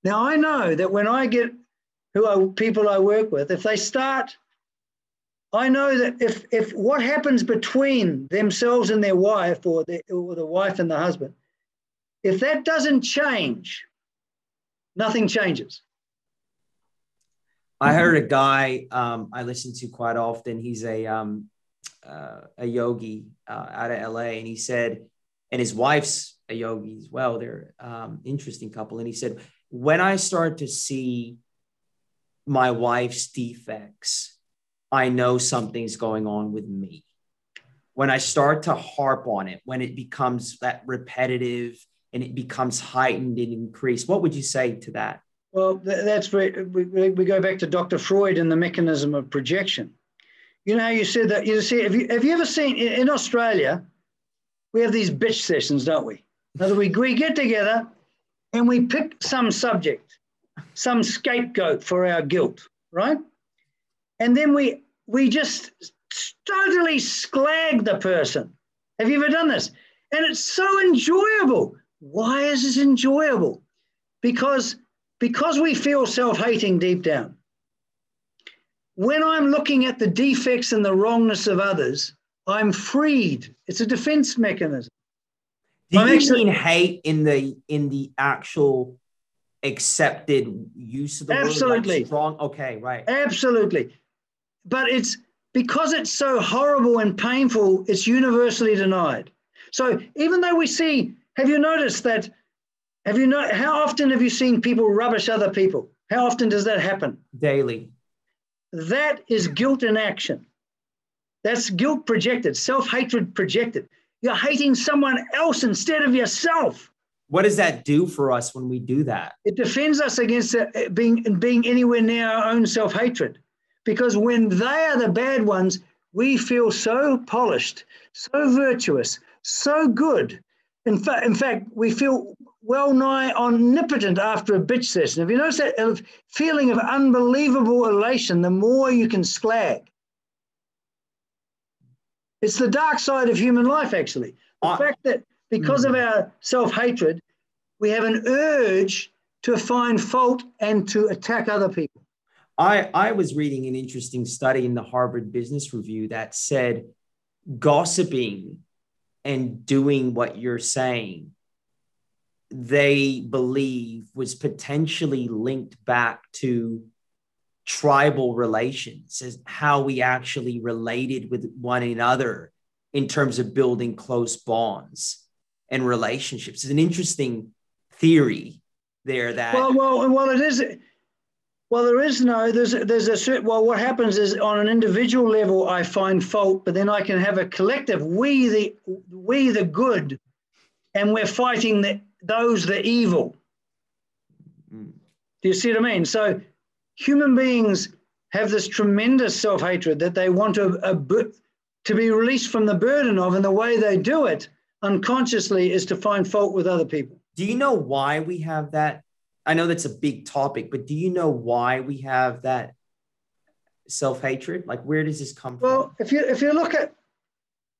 Speaker 1: Now I know that when I get who are people I work with, if they start, I know that if if what happens between themselves and their wife or the, or the wife and the husband, if that doesn't change, nothing changes.
Speaker 4: I heard a guy um, I listen to quite often. He's a um, uh, a yogi uh, out of LA, and he said, and his wife's a yogi as well. They're um, interesting couple, and he said, when I start to see my wife's defects, I know something's going on with me. When I start to harp on it, when it becomes that repetitive and it becomes heightened and increased. What would you say to that?
Speaker 1: Well, that's where we, go back to Dr. Freud and the mechanism of projection. You know, you said that you see, have you, have you ever seen in Australia, we have these bitch sessions, don't we? Now we, we get together and we pick some subject, some scapegoat for our guilt, right? And then we we just totally slag the person. Have you ever done this? And it's so enjoyable. Why is this enjoyable? Because because we feel self-hating deep down. When I'm looking at the defects and the wrongness of others, I'm freed. It's a defense mechanism.
Speaker 4: Do you actually, mean hate in the in the actual accepted use of the
Speaker 1: absolutely.
Speaker 4: word? Strong. Okay, right.
Speaker 1: Absolutely. But it's because it's so horrible and painful, it's universally denied. So even though we see, have you noticed that? Have you know how often have you seen people rubbish other people? How often does that happen?
Speaker 4: Daily.
Speaker 1: That is guilt in action. That's guilt projected, self hatred projected. You're hating someone else instead of yourself.
Speaker 4: What does that do for us when we do that?
Speaker 1: It defends us against uh, being, being anywhere near our own self hatred. Because when they are the bad ones, we feel so polished, so virtuous, so good. In, fa- in fact, we feel well nigh omnipotent after a bitch session. Have you noticed that feeling of unbelievable elation the more you can slag? It's the dark side of human life, actually. The uh, fact that because mm. of our self hatred, we have an urge to find fault and to attack other people.
Speaker 4: I, I was reading an interesting study in the Harvard Business Review that said gossiping and doing what you're saying, they believe was potentially linked back to tribal relations, as how we actually related with one another in terms of building close bonds and relationships. It's an interesting theory there that
Speaker 1: well, well, well, it is. Well, there is no. There's there's a certain. Well, what happens is on an individual level, I find fault, but then I can have a collective. We the we the good, and we're fighting the those the evil. Mm. Do you see what I mean? So human beings have this tremendous self hatred that they want to, a, to be released from the burden of, and the way they do it unconsciously is to find fault with other people.
Speaker 4: Do you know why we have that? I know that's a big topic, but do you know why we have that self hatred? Like, where does this come
Speaker 1: well,
Speaker 4: from?
Speaker 1: Well, if you if you look at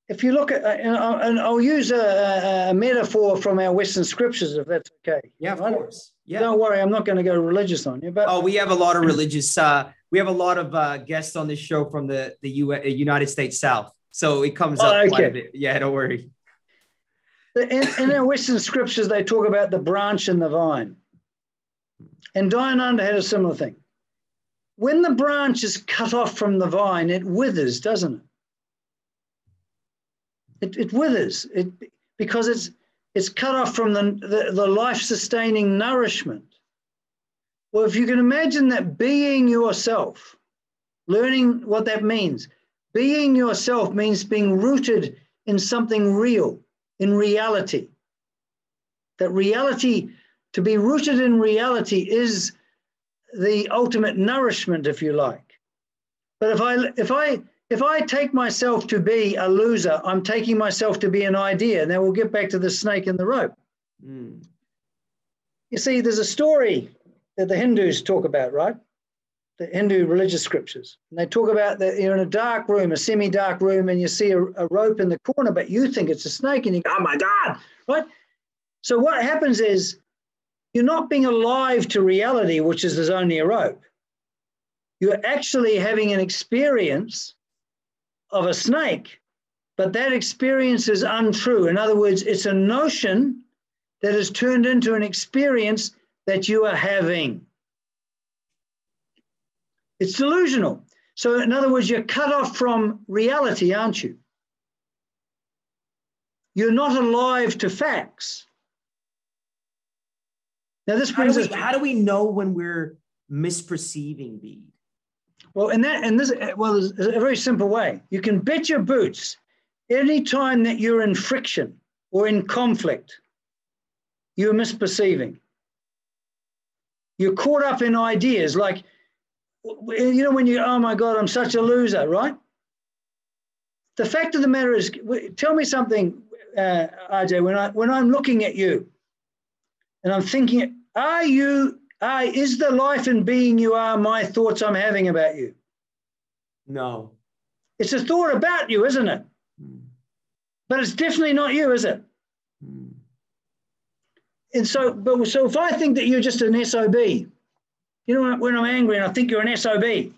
Speaker 1: if you look at, uh, and I'll use a, a, metaphor from our Western scriptures, if that's okay.
Speaker 4: Yeah, of course. Yeah.
Speaker 1: Don't worry, I'm not going to go religious on you. But
Speaker 4: oh, we have a lot of religious. Uh, we have a lot of uh, guests on this show from the the U- uh, United States South, so it comes up oh, okay. quite a bit. Yeah, don't worry.
Speaker 1: In, in our Western scriptures, they talk about the branch and the vine, and Dayananda had a similar thing. When the branch is cut off from the vine, it withers, doesn't it? It, it withers. It because it's it's cut off from the, the, the life sustaining nourishment. Well, if you can imagine that being yourself, learning what that means, being yourself means being rooted in something real, in reality. That reality, to be rooted in reality, is the ultimate nourishment, if you like. But if I if I if I take myself to be a loser, I'm taking myself to be an idea. Now we'll get back to the snake and the rope. Mm. You see, there's a story that the Hindus talk about, right? The Hindu religious scriptures. And they talk about that you're in a dark room, a semi dark room, and you see a, a rope in the corner, but you think it's a snake and you go, oh my God, right? So what happens is you're not being alive to reality, which is there's only a rope. You're actually having an experience of a snake, but that experience is untrue. In other words, it's a notion that has turned into an experience that you are having. It's delusional. So, in other words, you're cut off from reality, aren't you? You're not alive to facts. Now, this brings
Speaker 4: how
Speaker 1: us.
Speaker 4: We, how do we know when we're misperceiving Bede?
Speaker 1: Well, in that, and this, well, there's a very simple way. You can bet your boots any time that you're in friction or in conflict, you're misperceiving. You're caught up in ideas like, you know, when you, oh my God, I'm such a loser, right? The fact of the matter is, tell me something. uh, RJ, when I when I'm looking at you, and I'm thinking, are you? Are, is the life and being you are my thoughts I'm having about you?
Speaker 4: No.
Speaker 1: It's a thought about you, isn't it?
Speaker 4: Mm.
Speaker 1: But it's definitely not you, is it?
Speaker 4: Mm.
Speaker 1: And so, but so if I think that you're just an SOB, you know, when I'm angry and I think you're an SOB,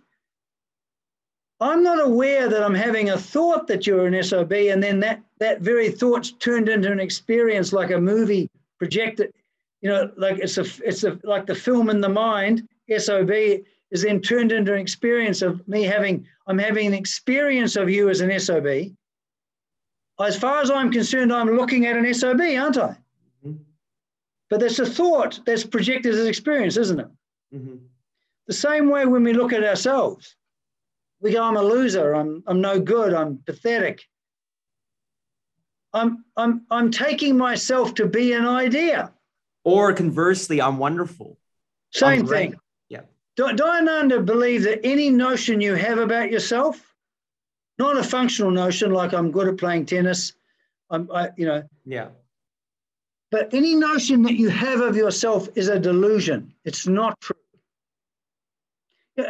Speaker 1: I'm not aware that I'm having a thought that you're an SOB, and then that that very thought's turned into an experience like a movie projected. You know, like it's a it's a like the film in the mind. SOB is then turned into an experience of me having I'm having an experience of you as an SOB. As far as I'm concerned, I'm looking at an SOB, aren't I?
Speaker 4: Mm-hmm.
Speaker 1: But that's a thought that's projected as experience, isn't it?
Speaker 4: Mm-hmm.
Speaker 1: The same way when we look at ourselves we go, I'm a loser, I'm, I'm no good, I'm pathetic. I'm, I'm, I'm taking myself to be an idea.
Speaker 4: Or conversely, I'm wonderful.
Speaker 1: Same
Speaker 4: I'm
Speaker 1: thing.
Speaker 4: Yeah.
Speaker 1: Do, do I under believe that any notion you have about yourself, not a functional notion like I'm good at playing tennis, I'm, I, you know,
Speaker 4: Yeah.
Speaker 1: but any notion that you have of yourself is a delusion. It's not true.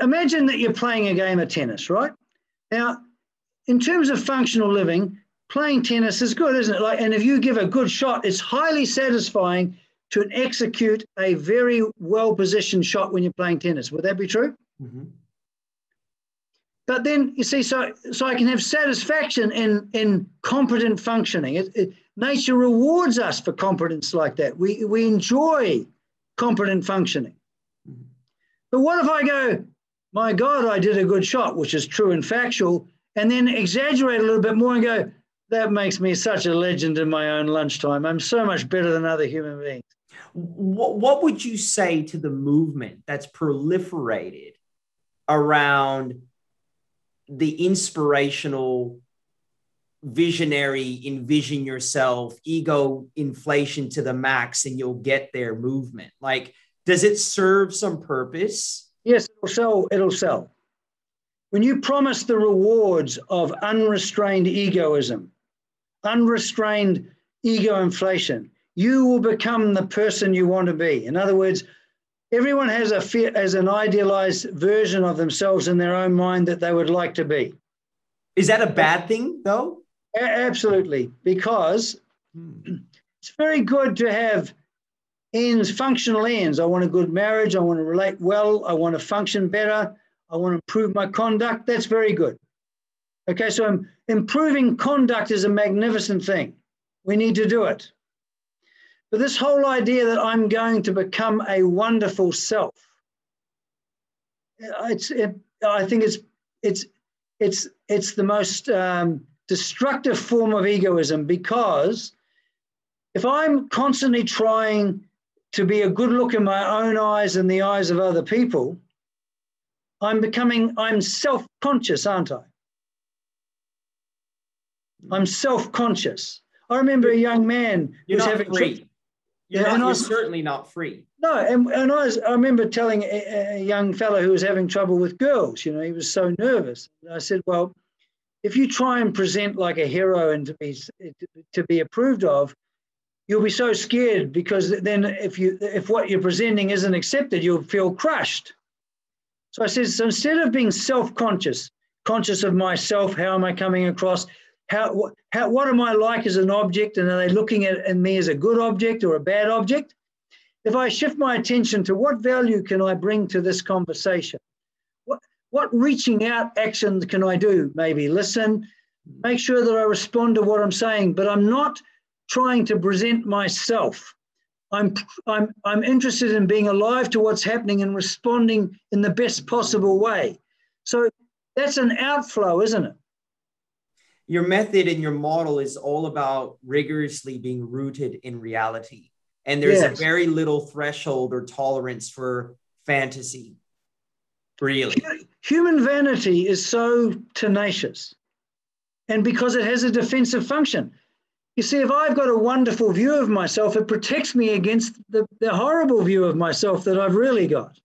Speaker 1: Imagine that you're playing a game of tennis, right? Now, in terms of functional living, playing tennis is good, isn't it? Like, and if you give a good shot, it's highly satisfying to execute a very well positioned shot when you're playing tennis. Would that be true?
Speaker 4: Mm-hmm.
Speaker 1: But then you see, so so I can have satisfaction in in competent functioning. It, it, nature rewards us for competence like that. We we enjoy competent functioning.
Speaker 4: Mm-hmm.
Speaker 1: But what if I go, my God, I did a good shot, which is true and factual, and then exaggerate a little bit more and go, that makes me such a legend in my own lunchtime. I'm so much better than other human beings.
Speaker 4: What, what would you say to the movement that's proliferated around the inspirational, visionary, envision yourself, ego inflation to the max, and you'll get there movement? Like, does it serve some purpose?
Speaker 1: Yes, it'll sell. It'll sell. When you promise the rewards of unrestrained egoism, unrestrained ego inflation, you will become the person you want to be. In other words, everyone has a fear, has an idealized version of themselves in their own mind that they would like to be.
Speaker 4: Is that a bad thing, though?
Speaker 1: A- absolutely, because
Speaker 4: Hmm.
Speaker 1: it's very good to have ends, functional ends. I want a good marriage. I want to relate well. I want to function better. I want to improve my conduct. That's very good. Okay, so im- improving conduct is a magnificent thing. We need to do it. But this whole idea that I'm going to become a wonderful self, it's, it, I think it's, it's, it's, it's the most um, destructive form of egoism because if I'm constantly trying to be a good look in my own eyes and the eyes of other people, I'm becoming, I'm self conscious, aren't I? I'm self conscious. I remember a young man
Speaker 4: You're
Speaker 1: who's
Speaker 4: not
Speaker 1: having
Speaker 4: free. You're,
Speaker 1: Yeah,
Speaker 4: not,
Speaker 1: and
Speaker 4: you're
Speaker 1: also-
Speaker 4: certainly not free.
Speaker 1: No, and, and I, was, I remember telling a, a young fellow who was having trouble with girls, you know, he was so nervous. And I said, well, if you try and present like a hero and to be, to be approved of, you'll be so scared because then if you if what you're presenting isn't accepted, you'll feel crushed. So I said, so instead of being self-conscious, conscious of myself, how am I coming across? How what how what am I like as an object? And are they looking at, at me as a good object or a bad object? If I shift my attention to what value can I bring to this conversation? What what reaching out actions can I do? Maybe listen, make sure that I respond to what I'm saying, but I'm not trying to present myself. I'm, I'm, I'm interested in being alive to what's happening and responding in the best possible way. So that's an outflow, isn't it?
Speaker 4: Your method and your model is all about rigorously being rooted in reality. And there's
Speaker 1: Yes.
Speaker 4: a very little threshold or tolerance for fantasy. Really.
Speaker 1: Human vanity is so tenacious. And because it has a defensive function. You see, if I've got a wonderful view of myself, it protects me against the, the horrible view of myself that I've really got.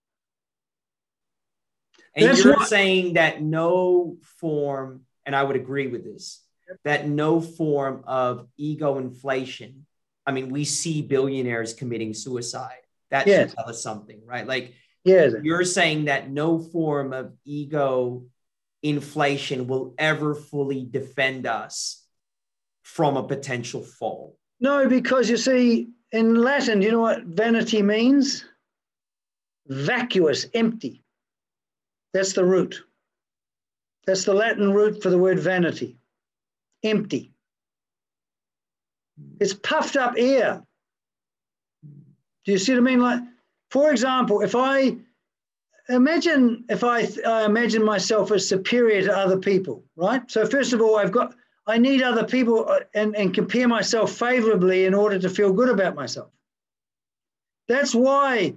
Speaker 4: And
Speaker 1: That's
Speaker 4: you're
Speaker 1: what-
Speaker 4: saying that no form, and I would agree with this, that no form of ego inflation. I mean, we see billionaires committing suicide. That
Speaker 1: Yes.
Speaker 4: should tell us something, right? Like
Speaker 1: Yeah.
Speaker 4: you're saying that no form of ego inflation will ever fully defend us from a potential fall.
Speaker 1: No, because you see, in Latin, you know what vanity means? Vacuous, empty. That's the root. That's the Latin root for the word vanity. Empty. It's puffed up air. Do you see what I mean? Like, for example, if I imagine if I, I imagine myself as superior to other people, right? So first of all, I've got I need other people uh, and, and compare myself favorably in order to feel good about myself. That's why,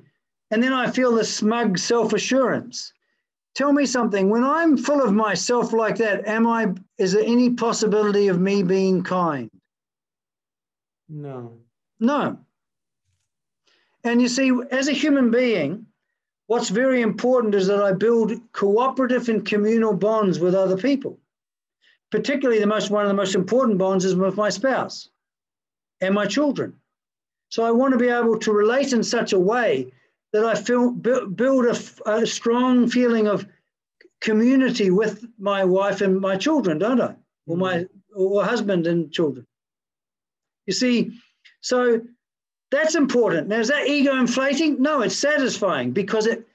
Speaker 1: and then I feel the smug self-assurance. Tell me something. When I'm full of myself like that, am I? Is there any possibility of me being kind?
Speaker 4: No.
Speaker 1: No. And you see, as a human being, what's very important is that I build cooperative and communal bonds with other people. Particularly, the most one of the most important bonds is with my spouse and my children. So I want to be able to relate in such a way that I feel bu- build a strong feeling of community with my wife and my children, don't I? Or my mm. or husband and children. You see, so that's important. Now, is that ego inflating? No, it's satisfying because it,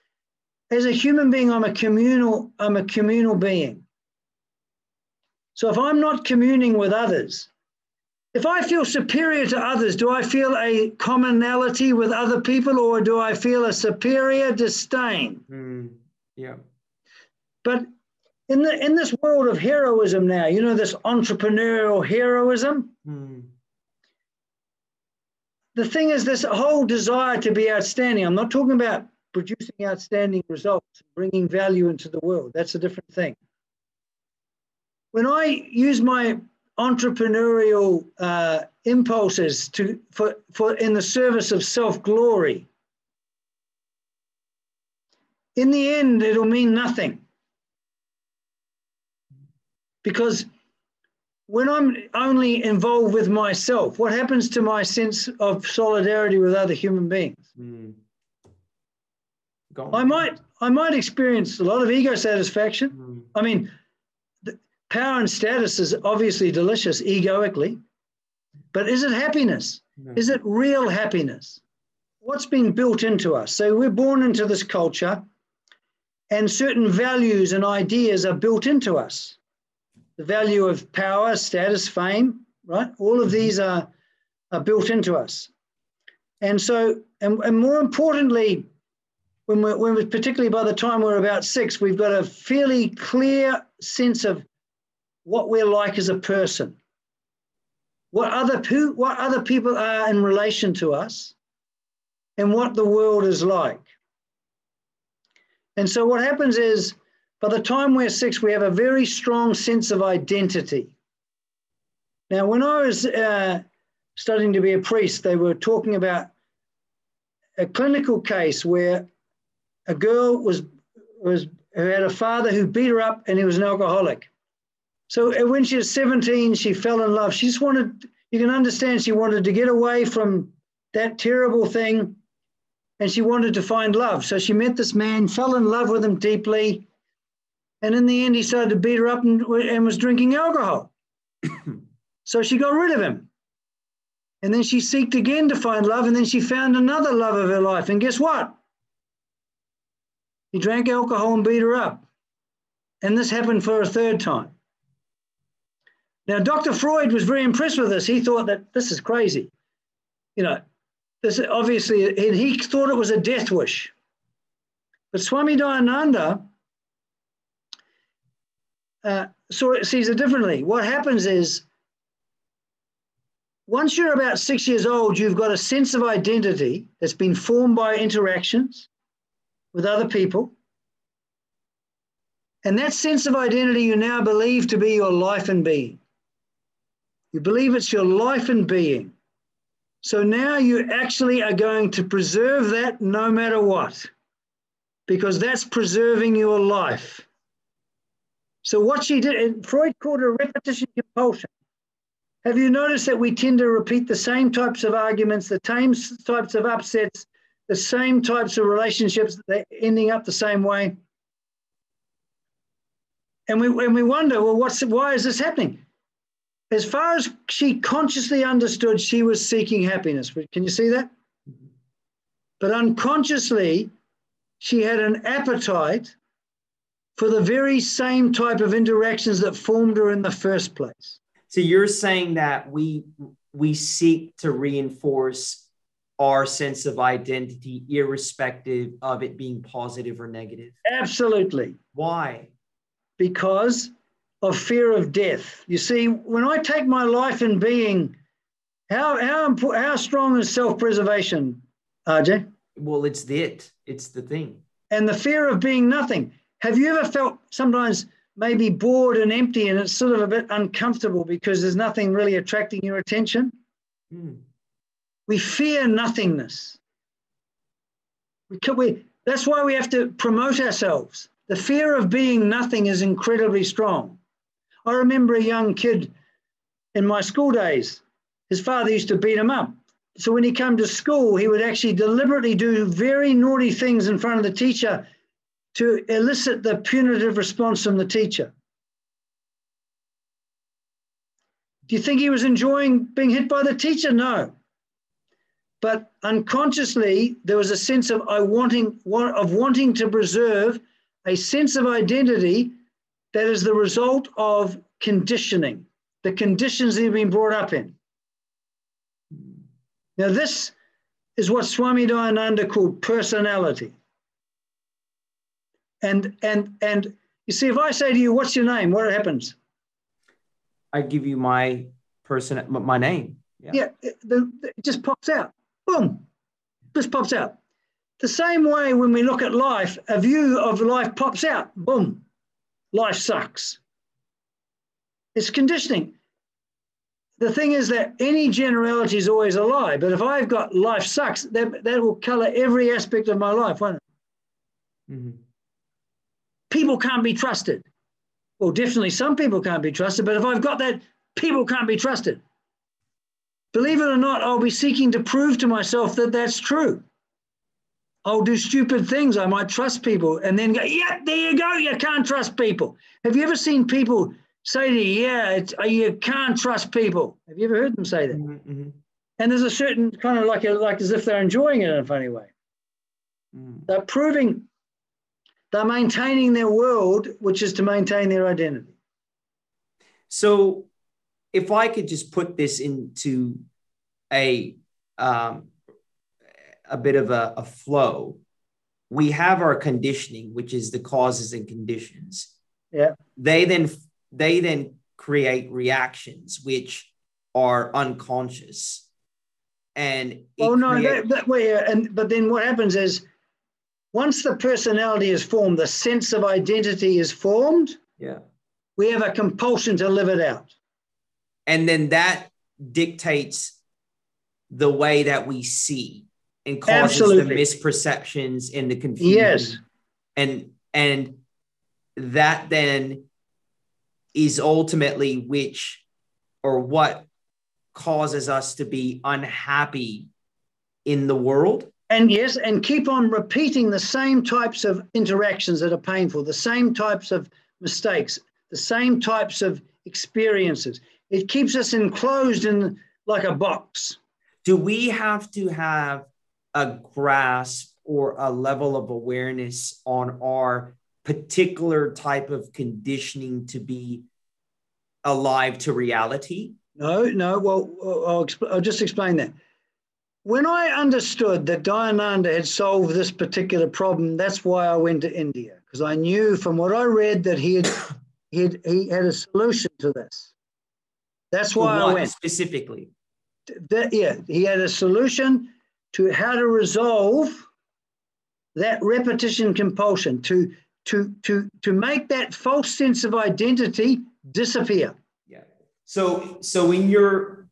Speaker 1: as a human being, I'm a communal, I'm a communal being. So if I'm not communing with others, if I feel superior to others, do I feel a commonality with other people or do I feel a superior disdain?
Speaker 4: Mm, yeah.
Speaker 1: But in the in this world of heroism now, you know, this entrepreneurial heroism,
Speaker 4: Mm,
Speaker 1: the thing is this whole desire to be outstanding i'm not talking about producing outstanding results bringing value into the world that's a different thing when i use my entrepreneurial uh, impulses to for, for in the service of self-glory in the end it'll mean nothing because when I'm only involved with myself, what happens to my sense of solidarity with other human beings?
Speaker 4: mm.
Speaker 1: I might, I might experience a lot of ego satisfaction.
Speaker 4: Mm,
Speaker 1: I mean, power and status is obviously delicious egoically, but is it happiness?
Speaker 4: no.
Speaker 1: Is it real happiness? What's been built into us? So we're born into this culture, and certain values and ideas are built into us. The value of power, status, fame, right? All of these mm-hmm. are, are built into us. And so, and, and more importantly, when we're, when we particularly by the time we're about six, we've got a fairly clear sense of what we're like as a person, what other what other people are in relation to us, and what the world is like. And so what happens is, by the time we're six, we have a very strong sense of identity. Now, when I was uh, studying to be a priest, they were talking about a clinical case where a girl was was who had a father who beat her up and he was an alcoholic. So when she was 17, she fell in love. She just wanted, you can understand, she wanted to get away from that terrible thing and she wanted to find love. So she met this man, fell in love with him deeply. And in the end, he started to beat her up and, and was drinking alcohol. *coughs* so she got rid of him. And then she seeked again to find love. And then she found another love of her life. And guess what? He drank alcohol and beat her up. And this happened for a third time. Now, Dr. Freud was very impressed with this. He thought that this is crazy. You know, this obviously, and he thought it was a death wish. But Swami Dayananda uh, saw it, sees it differently. What happens is, once you're about six years old, you've got a sense of identity that's been formed by interactions with other people. And that sense of identity you now believe to be your life and being. You believe it's your life and being. So now you actually are going to preserve that no matter what, because that's preserving your life. So what she did, Freud called it a repetition compulsion. Have you noticed that we tend to repeat the same types of arguments, the same types of upsets, the same types of relationships, they're ending up the same way? And we, and we wonder, well, what's why is this happening? As far as she consciously understood, she was seeking happiness. Can you see that? But unconsciously, she had an appetite for the very same type of interactions that formed her in the first place.
Speaker 4: So you're saying that we we seek to reinforce our sense of identity irrespective of it being positive or negative.
Speaker 1: Absolutely.
Speaker 4: Why?
Speaker 1: Because of fear of death. You see, when I take my life in being, how how how strong is self-preservation, RJ?
Speaker 4: Well, it's the it. It's the thing.
Speaker 1: And the fear of being nothing. Have you ever felt sometimes maybe bored and empty and it's sort of a bit uncomfortable because there's nothing really attracting your attention?
Speaker 4: Mm.
Speaker 1: We fear nothingness. We, we, that's why we have to promote ourselves. The fear of being nothing is incredibly strong. I remember a young kid in my school days. His father used to beat him up. So when he came to school, he would actually deliberately do very naughty things in front of the teacher to elicit the punitive response from the teacher. Do you think he was enjoying being hit by the teacher? No. But unconsciously, there was a sense of I wanting of wanting to preserve a sense of identity that is the result of conditioning, the conditions that you've been brought up in. Now, this is what Swami Dayananda called personality. And and and you see, if I say to you, "What's your name?" What happens?
Speaker 4: I give you my person, my name.
Speaker 1: Yeah, yeah it, the, it just pops out. Boom, just pops out. The same way when we look at life, a view of life pops out. Boom, life sucks. It's conditioning. The thing is that any generality is always a lie. But if I've got life sucks, that, that will color every aspect of my life, won't it? Mm-hmm people can't be trusted. Well, definitely some people can't be trusted, but if I've got that, people can't be trusted. Believe it or not, I'll be seeking to prove to myself that that's true. I'll do stupid things. I might trust people and then go, yeah, there you go. You can't trust people. Have you ever seen people say to you, yeah, uh, you can't trust people? Have you ever heard them say that? Mm-hmm. mm-hmm. And there's a certain kind of like, a, like as if they're enjoying it in a funny way. Mm. They're proving they're maintaining their world, which is to maintain their identity.
Speaker 4: So, if I could just put this into a um, a bit of a, a flow, we have our conditioning, which is the causes and conditions.
Speaker 1: Yeah.
Speaker 4: They then they then create reactions which are unconscious. And
Speaker 1: oh no, create- that, that way, uh, and but then what happens is once the personality is formed, the sense of identity is formed.
Speaker 4: Yeah.
Speaker 1: We have a compulsion to live it out.
Speaker 4: And then that dictates the way that we see and causes Absolutely. the misperceptions and the confusion.
Speaker 1: Yes.
Speaker 4: And and that then is ultimately which or what causes us to be unhappy in the world
Speaker 1: and yes, and keep on repeating the same types of interactions that are painful, the same types of mistakes, the same types of experiences. It keeps us enclosed in like a box.
Speaker 4: Do we have to have a grasp or a level of awareness on our particular type of conditioning to be alive to reality?
Speaker 1: No, no. Well, I'll, I'll just explain that when I understood that Dayananda had solved this particular problem, that's why I went to India because I knew from what I read that he had he had, he had a solution to this. That's why I went
Speaker 4: specifically.
Speaker 1: That, yeah, he had a solution to how to resolve that repetition compulsion to to to to make that false sense of identity disappear.
Speaker 4: Yeah. So so in your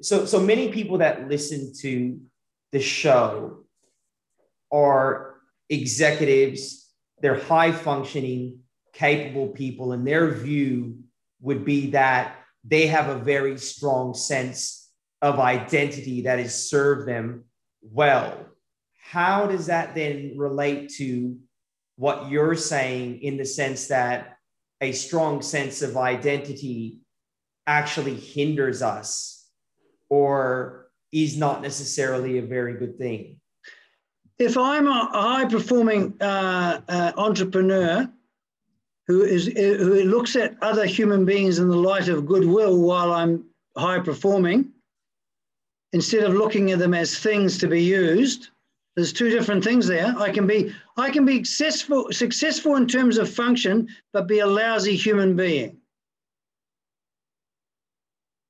Speaker 4: so so many people that listen to the show are executives they're high functioning capable people, and their view would be that they have a very strong sense of identity that has served them well. How does that then relate to what you're saying in the sense that a strong sense of identity actually hinders us or is not necessarily a very good thing?
Speaker 1: If I'm a high performing uh, uh, entrepreneur who is who looks at other human beings in the light of goodwill while I'm high performing, instead of looking at them as things to be used, there's two different things there. I can be I can be successful successful in terms of function, but be a lousy human being.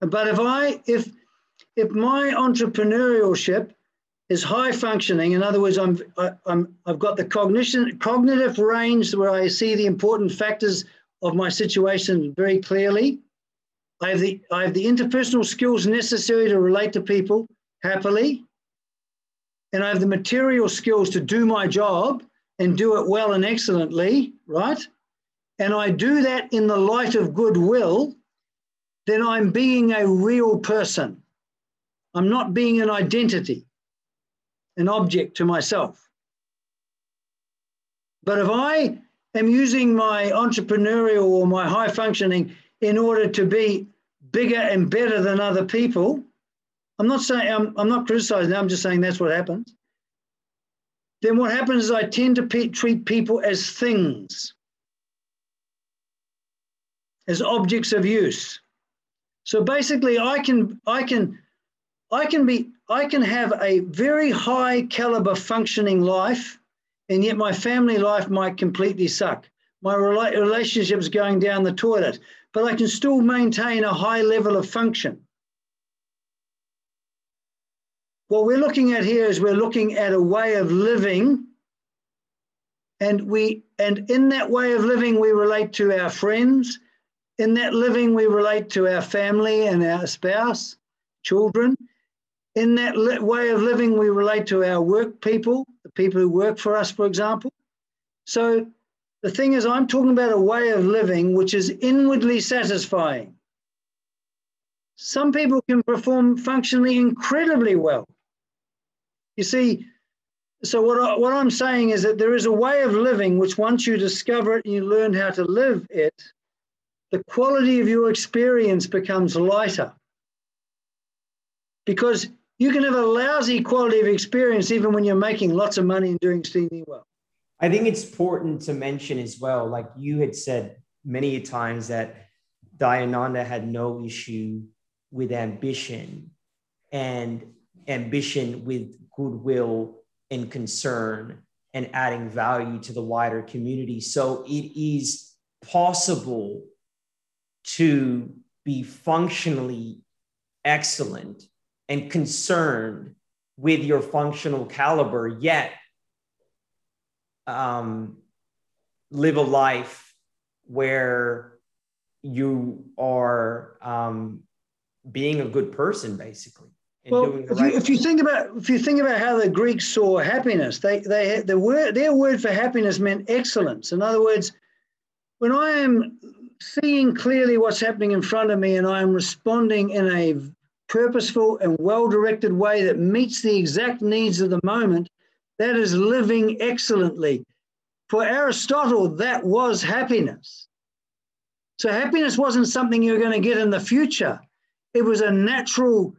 Speaker 1: But if I if if my entrepreneurship is high functioning, in other words, I'm I, I'm I've got the cognition cognitive range where I see the important factors of my situation very clearly. I have the I have the interpersonal skills necessary to relate to people happily, and I have the material skills to do my job and do it well and excellently, right? And I do that in the light of goodwill then I'm being a real person. I'm not being an identity, an object to myself. But if I am using my entrepreneurial or my high functioning in order to be bigger and better than other people, I'm not saying I'm, I'm not criticizing, I'm just saying that's what happens. Then what happens is I tend to pe- treat people as things, as objects of use. So basically, I can I can I can be I can have a very high caliber functioning life, and yet my family life might completely suck. My rela- relationships going down the toilet, but I can still maintain a high level of function. What we're looking at here is we're looking at a way of living and we and in that way of living we relate to our friends in that living, we relate to our family and our spouse, children. In that li- way of living, we relate to our work people, the people who work for us, for example. So the thing is, I'm talking about a way of living which is inwardly satisfying. Some people can perform functionally incredibly well. You see, so what, I, what I'm saying is that there is a way of living which once you discover it and you learn how to live it, the quality of your experience becomes lighter. Because you can have a lousy quality of experience even when you're making lots of money and doing extremely well.
Speaker 4: I think it's important to mention as well, like you had said many times that Dayananda had no issue with ambition and ambition with goodwill and concern and adding value to the wider community. So it is possible to be functionally excellent and concerned with your functional caliber, yet um, live a life where you are um, being a good person, basically.
Speaker 1: Well, if, right you, if you think about if you think about how the Greeks saw happiness, they they the word their word for happiness meant excellence. In other words, when I am seeing clearly what's happening in front of me and I am responding in a purposeful and well directed way that meets the exact needs of the moment, that is living excellently. For Aristotle, that was happiness. So, happiness wasn't something you're going to get in the future, it was a natural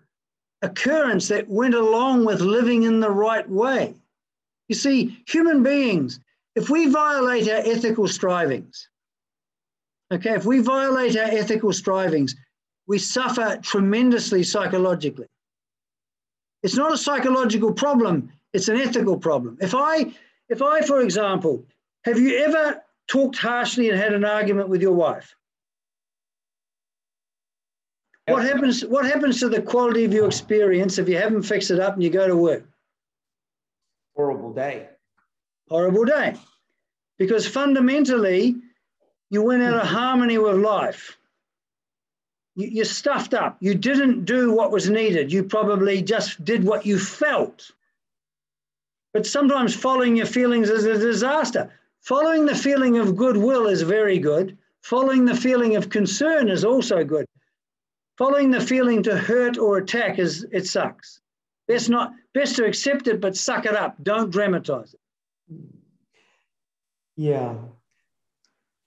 Speaker 1: occurrence that went along with living in the right way. You see, human beings, if we violate our ethical strivings, Okay, if we violate our ethical strivings, we suffer tremendously psychologically. It's not a psychological problem, it's an ethical problem. If I, if I, for example, have you ever talked harshly and had an argument with your wife? What happens, what happens to the quality of your experience if you haven't fixed it up and you go to work?
Speaker 4: Horrible day.
Speaker 1: Horrible day. Because fundamentally, you went out of mm-hmm. harmony with life. You, you stuffed up. You didn't do what was needed. You probably just did what you felt. But sometimes following your feelings is a disaster. Following the feeling of goodwill is very good. Following the feeling of concern is also good. Following the feeling to hurt or attack is it sucks. Best not best to accept it, but suck it up. Don't dramatize it.
Speaker 4: Yeah.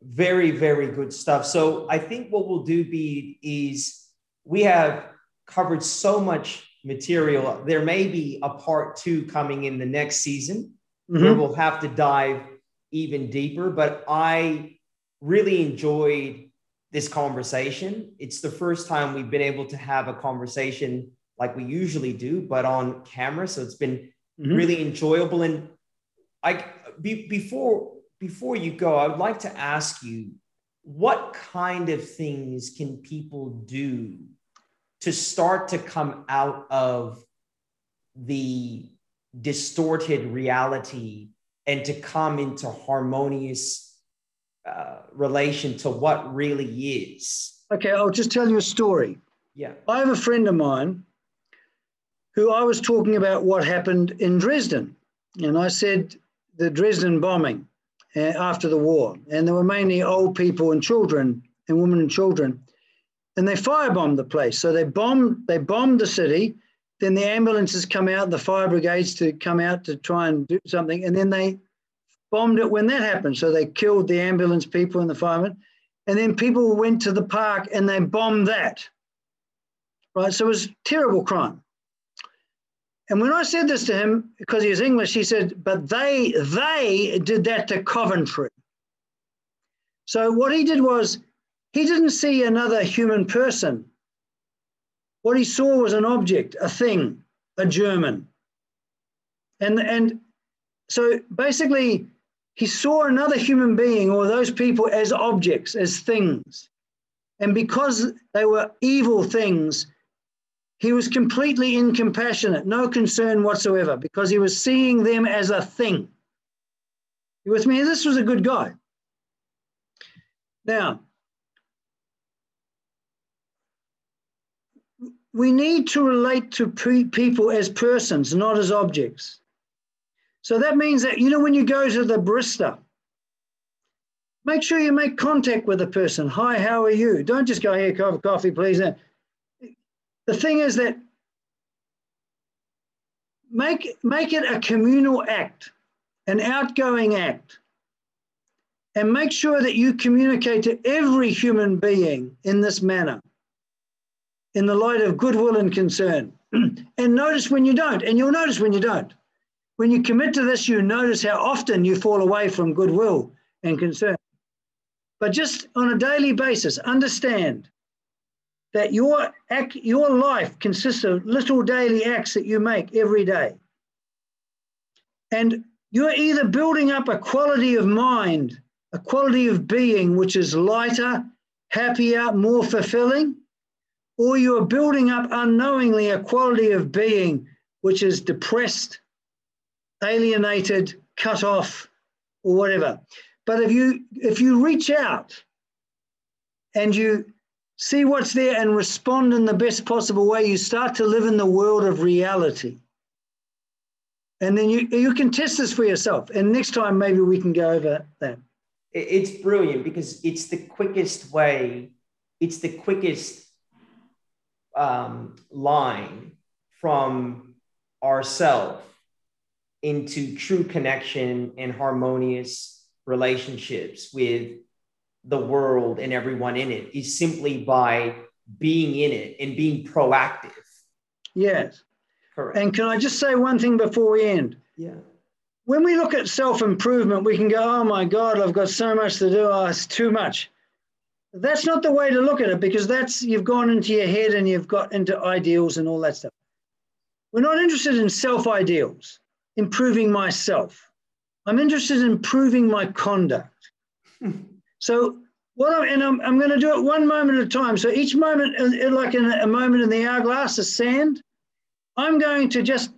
Speaker 4: Very, very good stuff. So I think what we'll do be is we have covered so much material. There may be a part two coming in the next season mm-hmm. where we'll have to dive even deeper. But I really enjoyed this conversation. It's the first time we've been able to have a conversation like we usually do, but on camera. So it's been mm-hmm. really enjoyable. And I be, before before you go, I would like to ask you what kind of things can people do to start to come out of the distorted reality and to come into harmonious uh, relation to what really is.
Speaker 1: Okay, I'll just tell you a story.
Speaker 4: Yeah.
Speaker 1: I have a friend of mine who I was talking about what happened in Dresden. And I said the Dresden bombing uh, after the war. And there were mainly old people and children and women and children. And they firebombed the place. So they bombed, they bombed the city. Then the ambulances come out, the fire brigades to come out to try and do something. And then they bombed it when that happened. So they killed the ambulance people and the firemen. And then people went to the park and they bombed that. Right. So it was terrible crime. And when I said this to him, because he was English, he said, but they they did that to Coventry. So what he did was he didn't see another human person. What he saw was an object, a thing, a German. And and so basically he saw another human being or those people as objects, as things. And because they were evil things, he was completely incompassionate, no concern whatsoever, because he was seeing them as a thing. You with me? This was a good guy. Now, we need to relate to pre- people as persons, not as objects. So that means that, you know, when you go to the barista, make sure you make contact with the person. Hi, how are you? Don't just go here, coffee, please the thing is that make, make it a communal act, an outgoing act, and make sure that you communicate to every human being in this manner, in the light of goodwill and concern. *clears throat* and notice when you don't, and you'll notice when you don't. When you commit to this, you notice how often you fall away from goodwill and concern. But just on a daily basis, understand that your act, your life consists of little daily acts that you make every day. And you're either building up a quality of mind, a quality of being which is lighter, happier, more fulfilling, or you're building up unknowingly a quality of being which is depressed, alienated, cut off, or whatever. But if you if you reach out and you see what's there and respond in the best possible way, you start to live in the world of reality. And then you, you can test this for yourself. And next time, maybe we can go over that.
Speaker 4: It's brilliant because it's the quickest way, it's the quickest um, line from ourself into true connection and harmonious relationships with the world and everyone in it is simply by being in it and being proactive.
Speaker 1: Yes. Correct. And can I just say one thing before we end?
Speaker 4: Yeah.
Speaker 1: When we look at self improvement, we can go, oh my God, I've got so much to do. Oh, it's too much. That's not the way to look at it because that's you've gone into your head and you've got into ideals and all that stuff. We're not interested in self ideals, improving myself. I'm interested in improving my conduct. *laughs* So what I'm, and I'm, I'm going to do it one moment at a time. So each moment, uh, uh, like in a moment in the hourglass, of sand. I'm going to just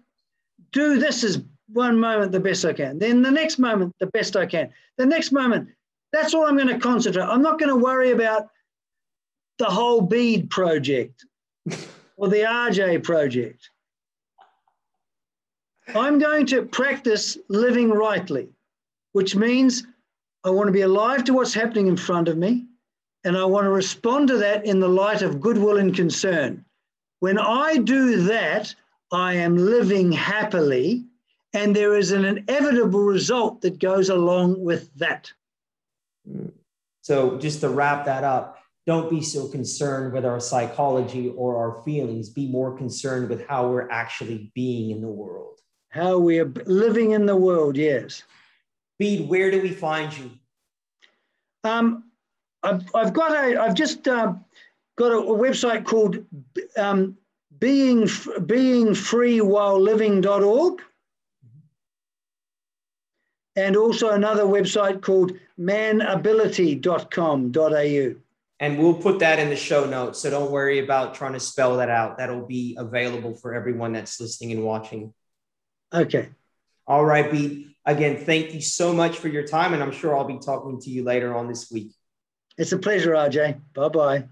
Speaker 1: do this as one moment the best I can. Then the next moment, the best I can. The next moment, that's all I'm going to concentrate. I'm not going to worry about the whole Bede project or the RJ project. I'm going to practice living rightly, which means I want to be alive to what's happening in front of me. And I want to respond to that in the light of goodwill and concern. When I do that, I am living happily, and there is an inevitable result that goes along with that.
Speaker 4: So, just to wrap that up, don't be so concerned with our psychology or our feelings. Be more concerned with how we're actually being in the world.
Speaker 1: How we are living in the world, yes.
Speaker 4: Bede, where do we find you?
Speaker 1: Um, I've, I've got a, I've just uh, got a, a, website called um, being, beingfreewhileliving.org and also another website called manability.com.au.
Speaker 4: And we'll put that in the show notes. So don't worry about trying to spell that out. That'll be available for everyone that's listening and watching.
Speaker 1: Okay.
Speaker 4: All right, Bede. Again, thank you so much for your time. And I'm sure I'll be talking to you later on this week.
Speaker 1: It's a pleasure, RJ. Bye bye.